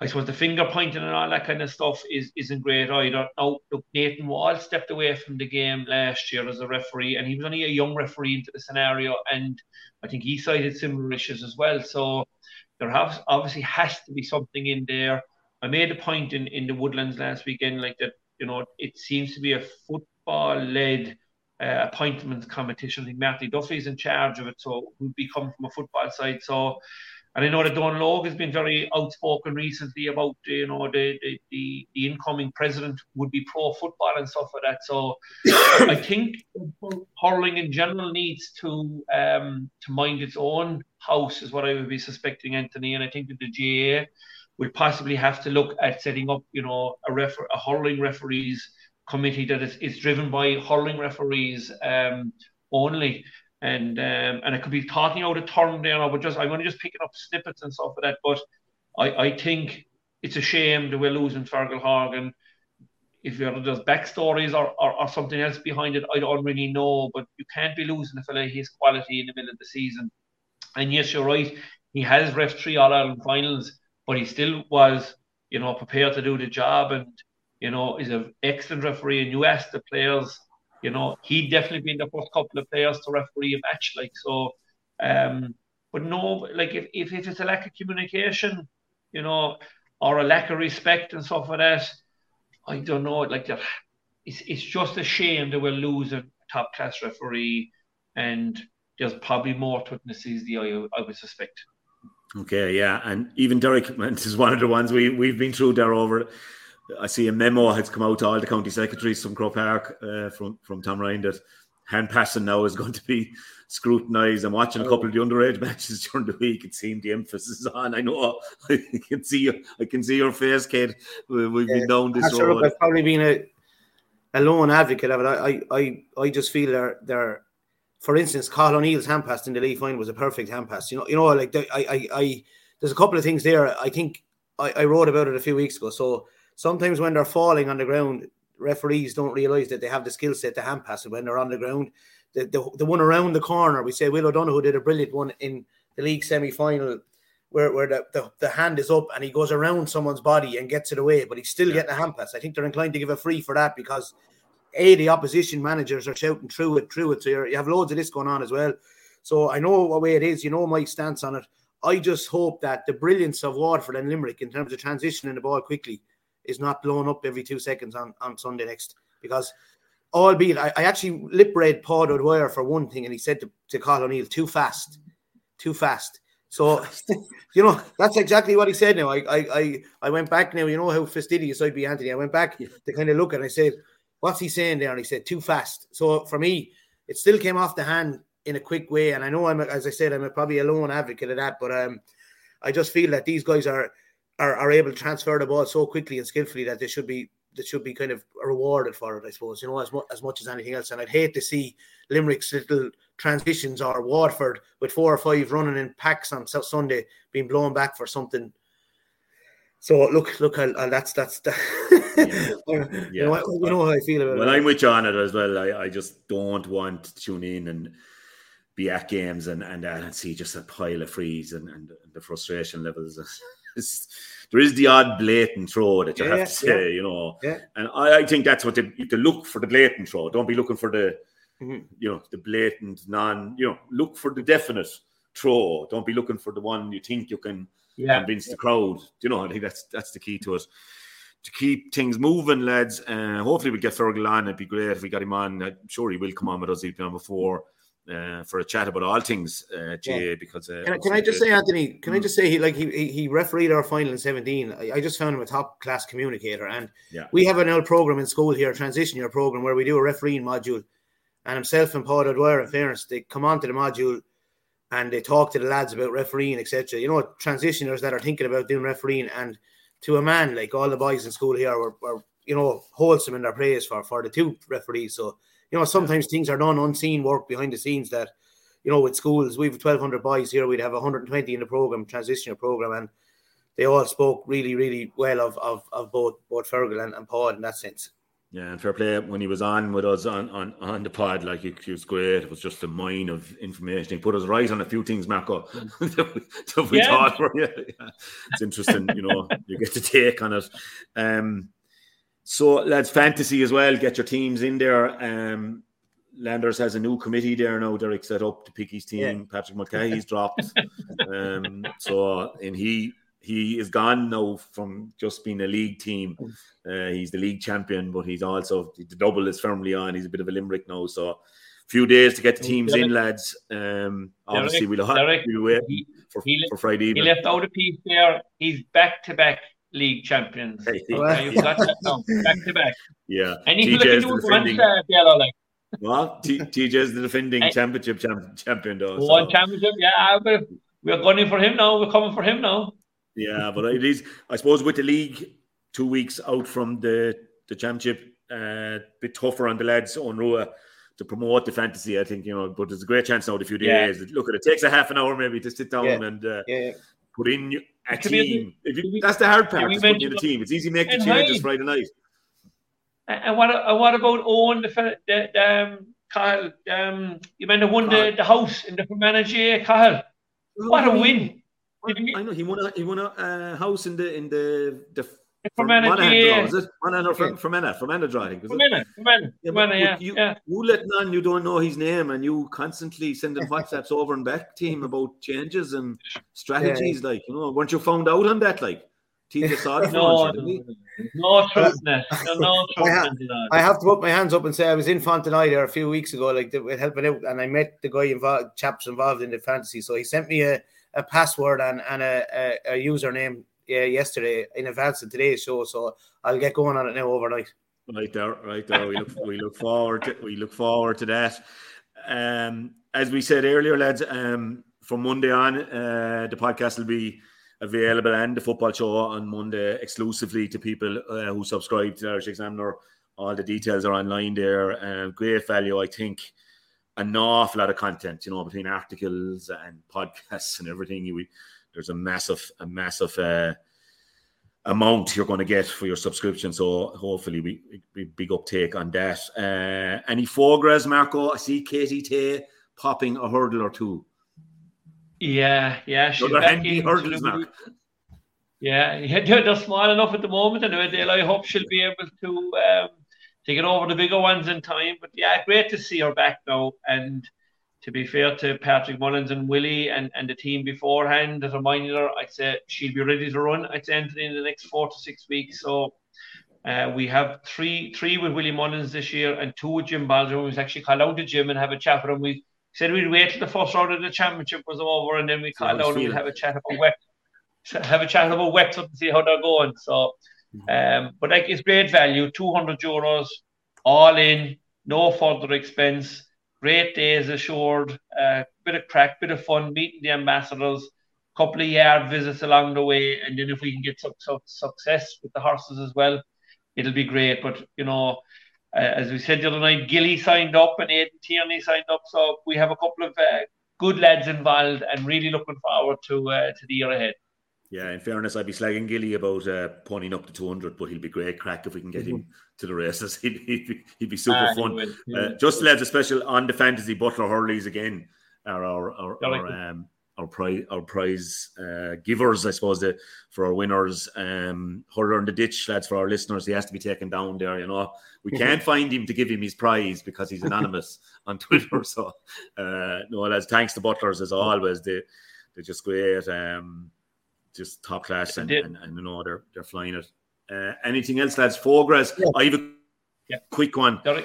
I suppose the finger pointing and all that kind of stuff is, isn't great either. Now, look, Nathan Wall stepped away from the game last year as a referee, and he was only a young referee into the scenario. And I think he cited similar issues as well. So there has, obviously has to be something in there I made a point in, in the Woodlands last weekend, like that, you know, it seems to be a football led uh, appointments competition. I think Matty Duffy's in charge of it, so would be coming from a football side. So, and I know that Donal Óg has been very outspoken recently about, you know, the, the, the, the incoming president would be pro football and stuff like that. So, I think hurling in general needs to um, to mind its own house, is what I would be suspecting, Anthony. And I think that the GAA we'll possibly have to look at setting up, you know, a refer a hurling referees committee that is, is driven by hurling referees um, only. And um, and I could be talking out a term there, but just I'm only just picking up snippets and stuff of that. But I, I think it's a shame that we're losing Fergal Horgan. If there's backstories or, or, or, something else behind it, I don't really know. But you can't be losing a fella his quality in the middle of the season. And yes, you're right. He has ref three All Ireland finals but he still was, you know, prepared to do the job and, you know, is an excellent referee. And you ask the players, you know, he'd definitely been the first couple of players to referee a match. Like, so, um, but no, like if, if, if it's a lack of communication, you know, or a lack of respect and stuff like that, I don't know. Like that, it's it's just a shame that we're losing a top class referee, and there's probably more to it in the. I, I would suspect. Okay, yeah, and even Derek this is one of the ones we we've been through there over. I see a memo has come out to all the county secretaries from Croke Park uh, from from Tom Ryan that hand passing now is going to be scrutinised. I'm watching a couple of the underage matches during the week. It seemed the emphasis on. I know I can see you. I can see your face, kid. We've been down this road. I've probably been a, a lone advocate of it. I, I, I just feel they're they're for instance, Cathal O'Neill's hand pass in the league final was a perfect hand pass. You know, you know, like I, I, I, there's a couple of things there. I think I, I wrote about it a few weeks ago. So sometimes when they're falling on the ground, referees don't realise that they have the skill set to hand pass it when they're on the ground. The, the, the one around the corner, we say Will O'Donoghue did a brilliant one in the league semi final where, where the, the, the, hand is up and he goes around someone's body and gets it away, but he's still yeah. getting a hand pass. I think they're inclined to give a free for that because a the opposition managers are shouting through it, through it. So you have loads of this going on as well. So I know what way it is. You know my stance on it. I just hope that the brilliance of Waterford and Limerick in terms of transitioning the ball quickly is not blown up every two seconds on, on Sunday next. Because albeit I, I actually lip read Paul O'Dwyer for one thing, and he said to, to Cathal O'Neill, too fast, too fast. So you know that's exactly what he said. Now I I I, I went back now. You know how fastidious I'd be, Anthony. I went back to kind of look and I said, what's he saying there? And he said too fast. So for me, it still came off the hand in a quick way. And I know I'm, as I said, I'm a, probably a lone advocate of that, but um, I just feel that these guys are, are are able to transfer the ball so quickly and skillfully that they should be that should be kind of rewarded for it, I suppose. You know, as much as much as anything else. And I'd hate to see Limerick's little transitions or Waterford with four or five running in packs on Sunday being blown back for something. So look, look, I'll, I'll, that's that's that. yeah. you, know, you know how I feel about well, it. Well, I'm with you on it as well. I, I just don't want to tune in and be at games and and, and see just a pile of frees and, and the frustration levels. there is the odd blatant throw that you yeah, have to say, yeah. you know. Yeah. And I, I, think that's what they, you to look for the blatant throw. Don't be looking for the, mm-hmm. you know, the blatant non. You know, look for the definite throw. Don't be looking for the one you think you can convince the crowd. You know, I think that's that's the key to it. To keep things moving, lads. Uh, hopefully, we get Fergal on. It'd be great if we got him on. I'm sure he will come on with us. He's been on before uh, for a chat about all things uh, GA yeah. because uh, can, I, can I just say Anthony can mm. I just say he like he, he refereed our final in 17 I, I, just found him a top class communicator and yeah. we have an old program in school here a transition year program where we do a refereeing module and himself and Paul O'Dwyer in fairness they come on to the module and they talk to the lads about refereeing etc you know transitioners that are thinking about doing refereeing and to a man like all the boys in school here were, were you know wholesome in their praise for for the two referees so you know, sometimes things are done unseen work behind the scenes that, you know, with schools, we have 1,200 boys here, we'd have 120 in the program, transitional program, and they all spoke really, really well of of, of both both Fergal and, and Paul in that sense. Yeah, and fair play when he was on with us on on, on the pod, like he, he was great. It was just a mine of information. He put us right on a few things, Marco, that we, that we yeah. thought were yeah, yeah. It's interesting, you know, you get to take on it. Um, so, lads, fantasy as well. Get your teams in there. Um, Landers has a new committee there now. Derek set up to pick his team. Yeah. Patrick Mulcahy's dropped. Um, so, and he he is gone now from just being a league team. Uh, he's the league champion, but he's also the double is firmly on. He's a bit of a limerick now. So, a few days to get the teams Derek, in, lads. Um, obviously, Derek, we'll have Derek, we'll wait for, he, for Friday evening. He left out a piece there. He's back to back league champions. yeah, you've got that now, back to back. Yeah. And you can do defending... once, uh, Biello, like. Well, TJ is the defending I, championship champ, champion, though. One so. championship, yeah. But we're gunning for him now. We're coming for him now. Yeah, but it is, I suppose, with the league two weeks out from the the championship, a uh, bit tougher on the lads on Rua to promote the fantasy. I think you know, but there's a great chance now. The few days, yeah. look at it takes a half an hour maybe to sit down yeah. and uh, yeah put in a team. If you, that's the hard part. Is putting in a team. It's easy to make the changes Friday night. And what? Uh, what about Owen? The, the um, Kyle, um, you meant the won the, the house in the manager, Kyle. What a win! I know he won a he won a uh, house in the in the the Fermanagh, yeah. Is it? Fermanagh, from Fermanagh, Fermanagh driving. Fermanagh, Fermanagh, yeah. You, yeah. you let on you don't know his name and you constantly sending WhatsApps over and back to him about changes and strategies, yeah. like, you know, weren't you found out on that, like? TJ saw it no, no, no no, I, have, I have to put my hands up and say I was in there a few weeks ago, like helping out, and I met the guy involved, chaps involved in the fantasy. So he sent me a, a password and, and a, a, a username yeah, yesterday in advance of today's show, so I'll get going on it now overnight. Right there, right there. We look, we look forward, to, we look forward to that. Um, as we said earlier, lads, um, from Monday on, uh, the podcast will be available and the football show on Monday exclusively to people uh, who subscribe to the Irish Examiner. All the details are online there. Uh, great value, I think. An awful lot of content, you know, between articles and podcasts and everything. You, there's a massive, a massive uh, amount you're going to get for your subscription. So hopefully we, we big uptake on that. Uh, any Fogras, Marco? I see Katie Tay popping a hurdle or two. Yeah, yeah. She's hurdles, Mark. Yeah, they're small enough at the moment, and I hope she'll be able to um, to get over the bigger ones in time. But yeah, great to see her back now, and to be fair to Patrick Mullins and Willie and, and the team beforehand, as a minor, I'd say she'll be ready to run. I'd say entering in the next four to six weeks. So uh, we have three three with Willie Mullins this year and two with Jim Baldwin. We've actually called out to Jim and have a chat with him. We said we'd wait till the first round of the championship was over and then we called out and we'd have a chat about wet have a chat about Wexford and see how they're going. So mm-hmm. um, but like it's great value, two hundred euros all in, no further expense great days assured, uh, bit of crack, bit of fun, meeting the ambassadors, couple of yard visits along the way, and then if we can get some, some success with the horses as well, it'll be great. But you know, uh, as we said the other night, Gilly signed up and Aidan Tierney signed up, so we have a couple of uh, good lads involved, and really looking forward to uh, to the year ahead. Yeah, in fairness, I'd be slagging Gilly about uh, ponying up to 200, but he'll be great crack if we can get him mm-hmm. to the races. He'd, he'd, be, he'd be super ah, fun. Uh, just lads, a special on the fantasy Butler Hurleys again are our, our, our um, our prize our prize uh, givers, I suppose, the, for our winners. Um, Hurler in the ditch, lads, for our listeners, he has to be taken down there. You know, we can't find him to give him his prize because he's anonymous on Twitter. So, uh, no, lads, thanks to Butlers as always. They they're just great, um, just top class, and, and, and you know they're they're flying it. Uh, anything else, lads? Progress. Yeah. I have a yeah. quick one. Sorry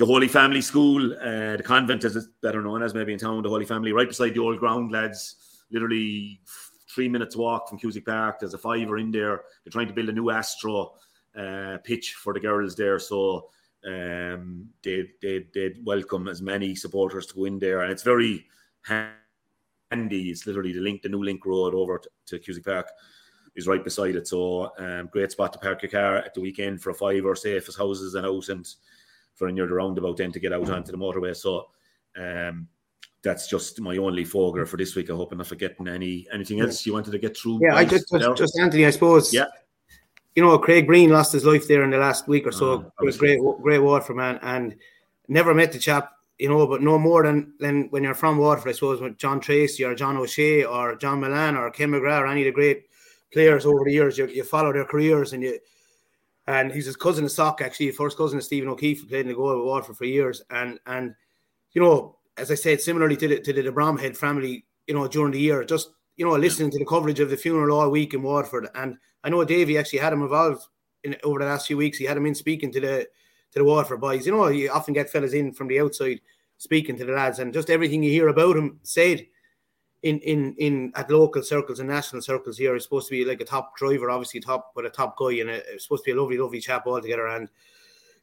the Holy Family School, uh, the convent as it's better known as maybe in town, the Holy Family, right beside the old ground, lads. Literally three minutes walk from Cusack Park. There's a fiver in there. They're trying to build a new Astro uh, pitch for the girls there, so um, they they they welcome as many supporters to go in there, and it's very handy. It's literally the link, the new link road over to, to Cusack Park is right beside it. So um, great spot to park your car at the weekend for a fiver, safe as houses and out and for near the roundabout then to get out onto the motorway. So um, that's just my only fogger for this week. I hope I'm not forgetting any anything else you wanted to get through. Yeah, I just, just, just Anthony, I suppose. Yeah. You know, Craig Breen lost his life there in the last week or so. Oh, it was great, great Waterford man, and never met the chap. You know, but no more than than when you're from Waterford, I suppose, with John Tracy or John O'Shea or John Mullane or Ken McGrath or any of the great players over the years. You, you follow their careers and you and he's his cousin of Sock actually, first cousin of Stephen O'Keeffe, who played in the goal with Waterford for years, and and you know, as I said, similarly to the to the, the Bromhead family, you know, during the year, just you know, listening to the coverage of the funeral all week in Waterford, and I know Davey actually had him involved in over the last few weeks. He had him in speaking to the to the Waterford boys. You know, you often get fellas in from the outside speaking to the lads, and just everything you hear about him said in in in at local circles and national circles here is supposed to be like a top driver, obviously top, but a top guy, and it's supposed to be a lovely, lovely chap altogether. And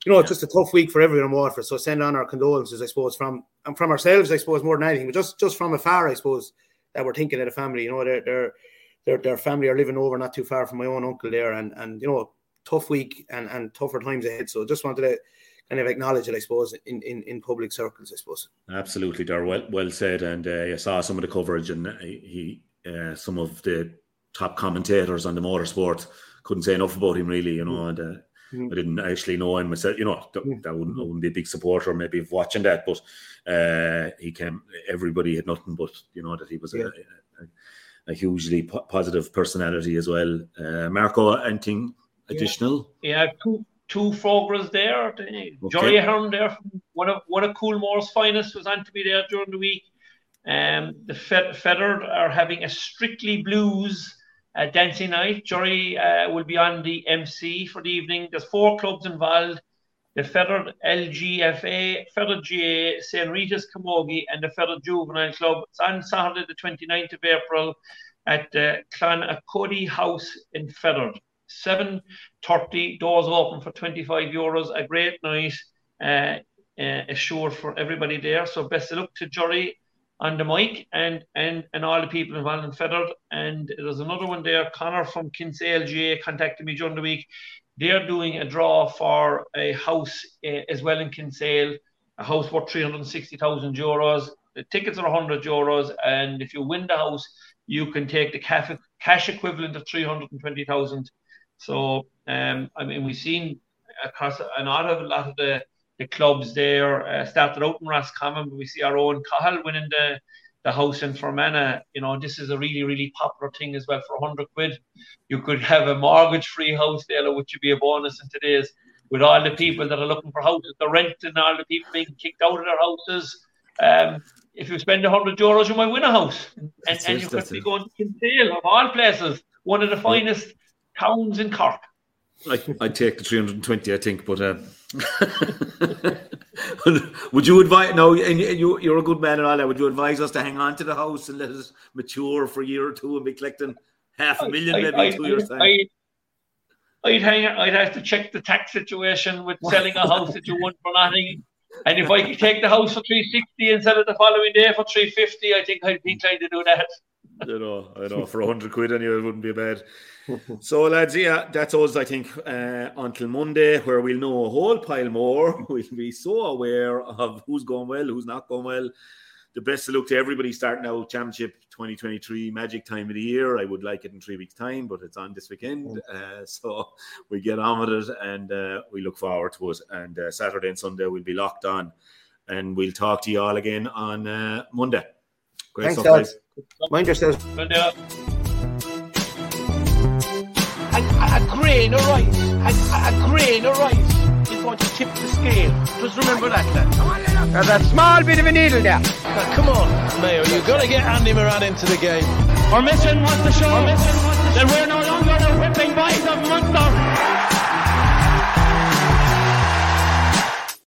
you know, it's just a tough week for everyone in Waterford. So send on our condolences, I suppose, from and from ourselves, I suppose, more than anything, but just just from afar, I suppose, that we're thinking of the family. You know, their their their, their family are living over not too far from my own uncle there, and and you know, tough week and and tougher times ahead. So I just wanted to kind of acknowledge it, I suppose, in, in, in public circles, I suppose. Absolutely, Dar. Well, well said. And uh, I saw some of the coverage, and he, uh, some of the top commentators on the motorsport couldn't say enough about him, really. You know, and uh, mm. I didn't actually know him myself. You know, that, mm. that wouldn't, I wouldn't be a big supporter, maybe of watching that, but uh, he came. Everybody had nothing but you know that he was yeah. a, a, a, hugely po- positive personality as well. Uh, Marco, anything additional? Yeah, two two Frogras there. Okay. Jory Ahern there, one of one of Coolmore's finest, was on to be there during the week. Um, the Fethard are having a strictly blues uh, dancing night. Jory uh, will be on the MC for the evening. There's four clubs involved. The Fethard LGFA, Fethard GA, St. Rita's Camogie, and the Fethard Juvenile Club. It's on Saturday, the 29th of April at uh, Clan Cody House in Fethard. 7.30, doors open for 25 euros, a great night, uh, uh, for everybody there. So best of luck to Jory on the mic and and and all the people involved in Fethard. And there's another one there, Connor from Kinsale GA contacted me during the week. They're doing a draw for a house uh, as well in Kinsale, a house worth 360,000 euros. The tickets are 100 euros, and if you win the house, you can take the cash equivalent of 320,000 so um, I mean, we've seen across a lot of a lot of the, the clubs there uh, started out in Roscommon, but we see our own Cahill winning the the house in Fermanagh. You know, this is a really really popular thing as well. For hundred quid, you could have a mortgage free house there, which would be a bonus in today's. With all the people that are looking for houses, the rent and all the people being kicked out of their houses. Um, if you spend 100 euros, you might win a house. And, and you could be going to Kinsale, of all places, one of the finest towns in Cork. I, I'd take the 320, I think, but uh, would you advise? No, and you, you're a good man and all that. Would you advise us to hang on to the house and let it mature for a year or two and be collecting half a million I, maybe I, two I, years' time? I'd hang. I'd have to check the tax situation with selling a house that you want for nothing. And if I could take the house for three sixty and sell it the following day for three fifty, I think I'd be trying to do that. I know, I know for a hundred quid anyway, it wouldn't be bad. So, lads, yeah, that's us. I think uh, until Monday, where we'll know a whole pile more. We'll be so aware of who's going well, who's not going well. The best of luck to everybody starting out Championship 2023 Magic time of the year. I would like it in three weeks' time, but it's on this weekend, uh, so we get on with it, and uh, we look forward to it. And uh, Saturday and Sunday we'll be locked on, and we'll talk to you all again on uh, Monday. Great Thanks, stuff, guys. lads. Mind yourselves. A, a, a grain of rice, a, a, a grain of rice is going to tip the scale. Just remember that, lad. There's a small bit of a needle there. Now, come on, Mayo, you've got to get Andy Moran into the game. Our mission was to show that we're no longer the whipping boys of Munster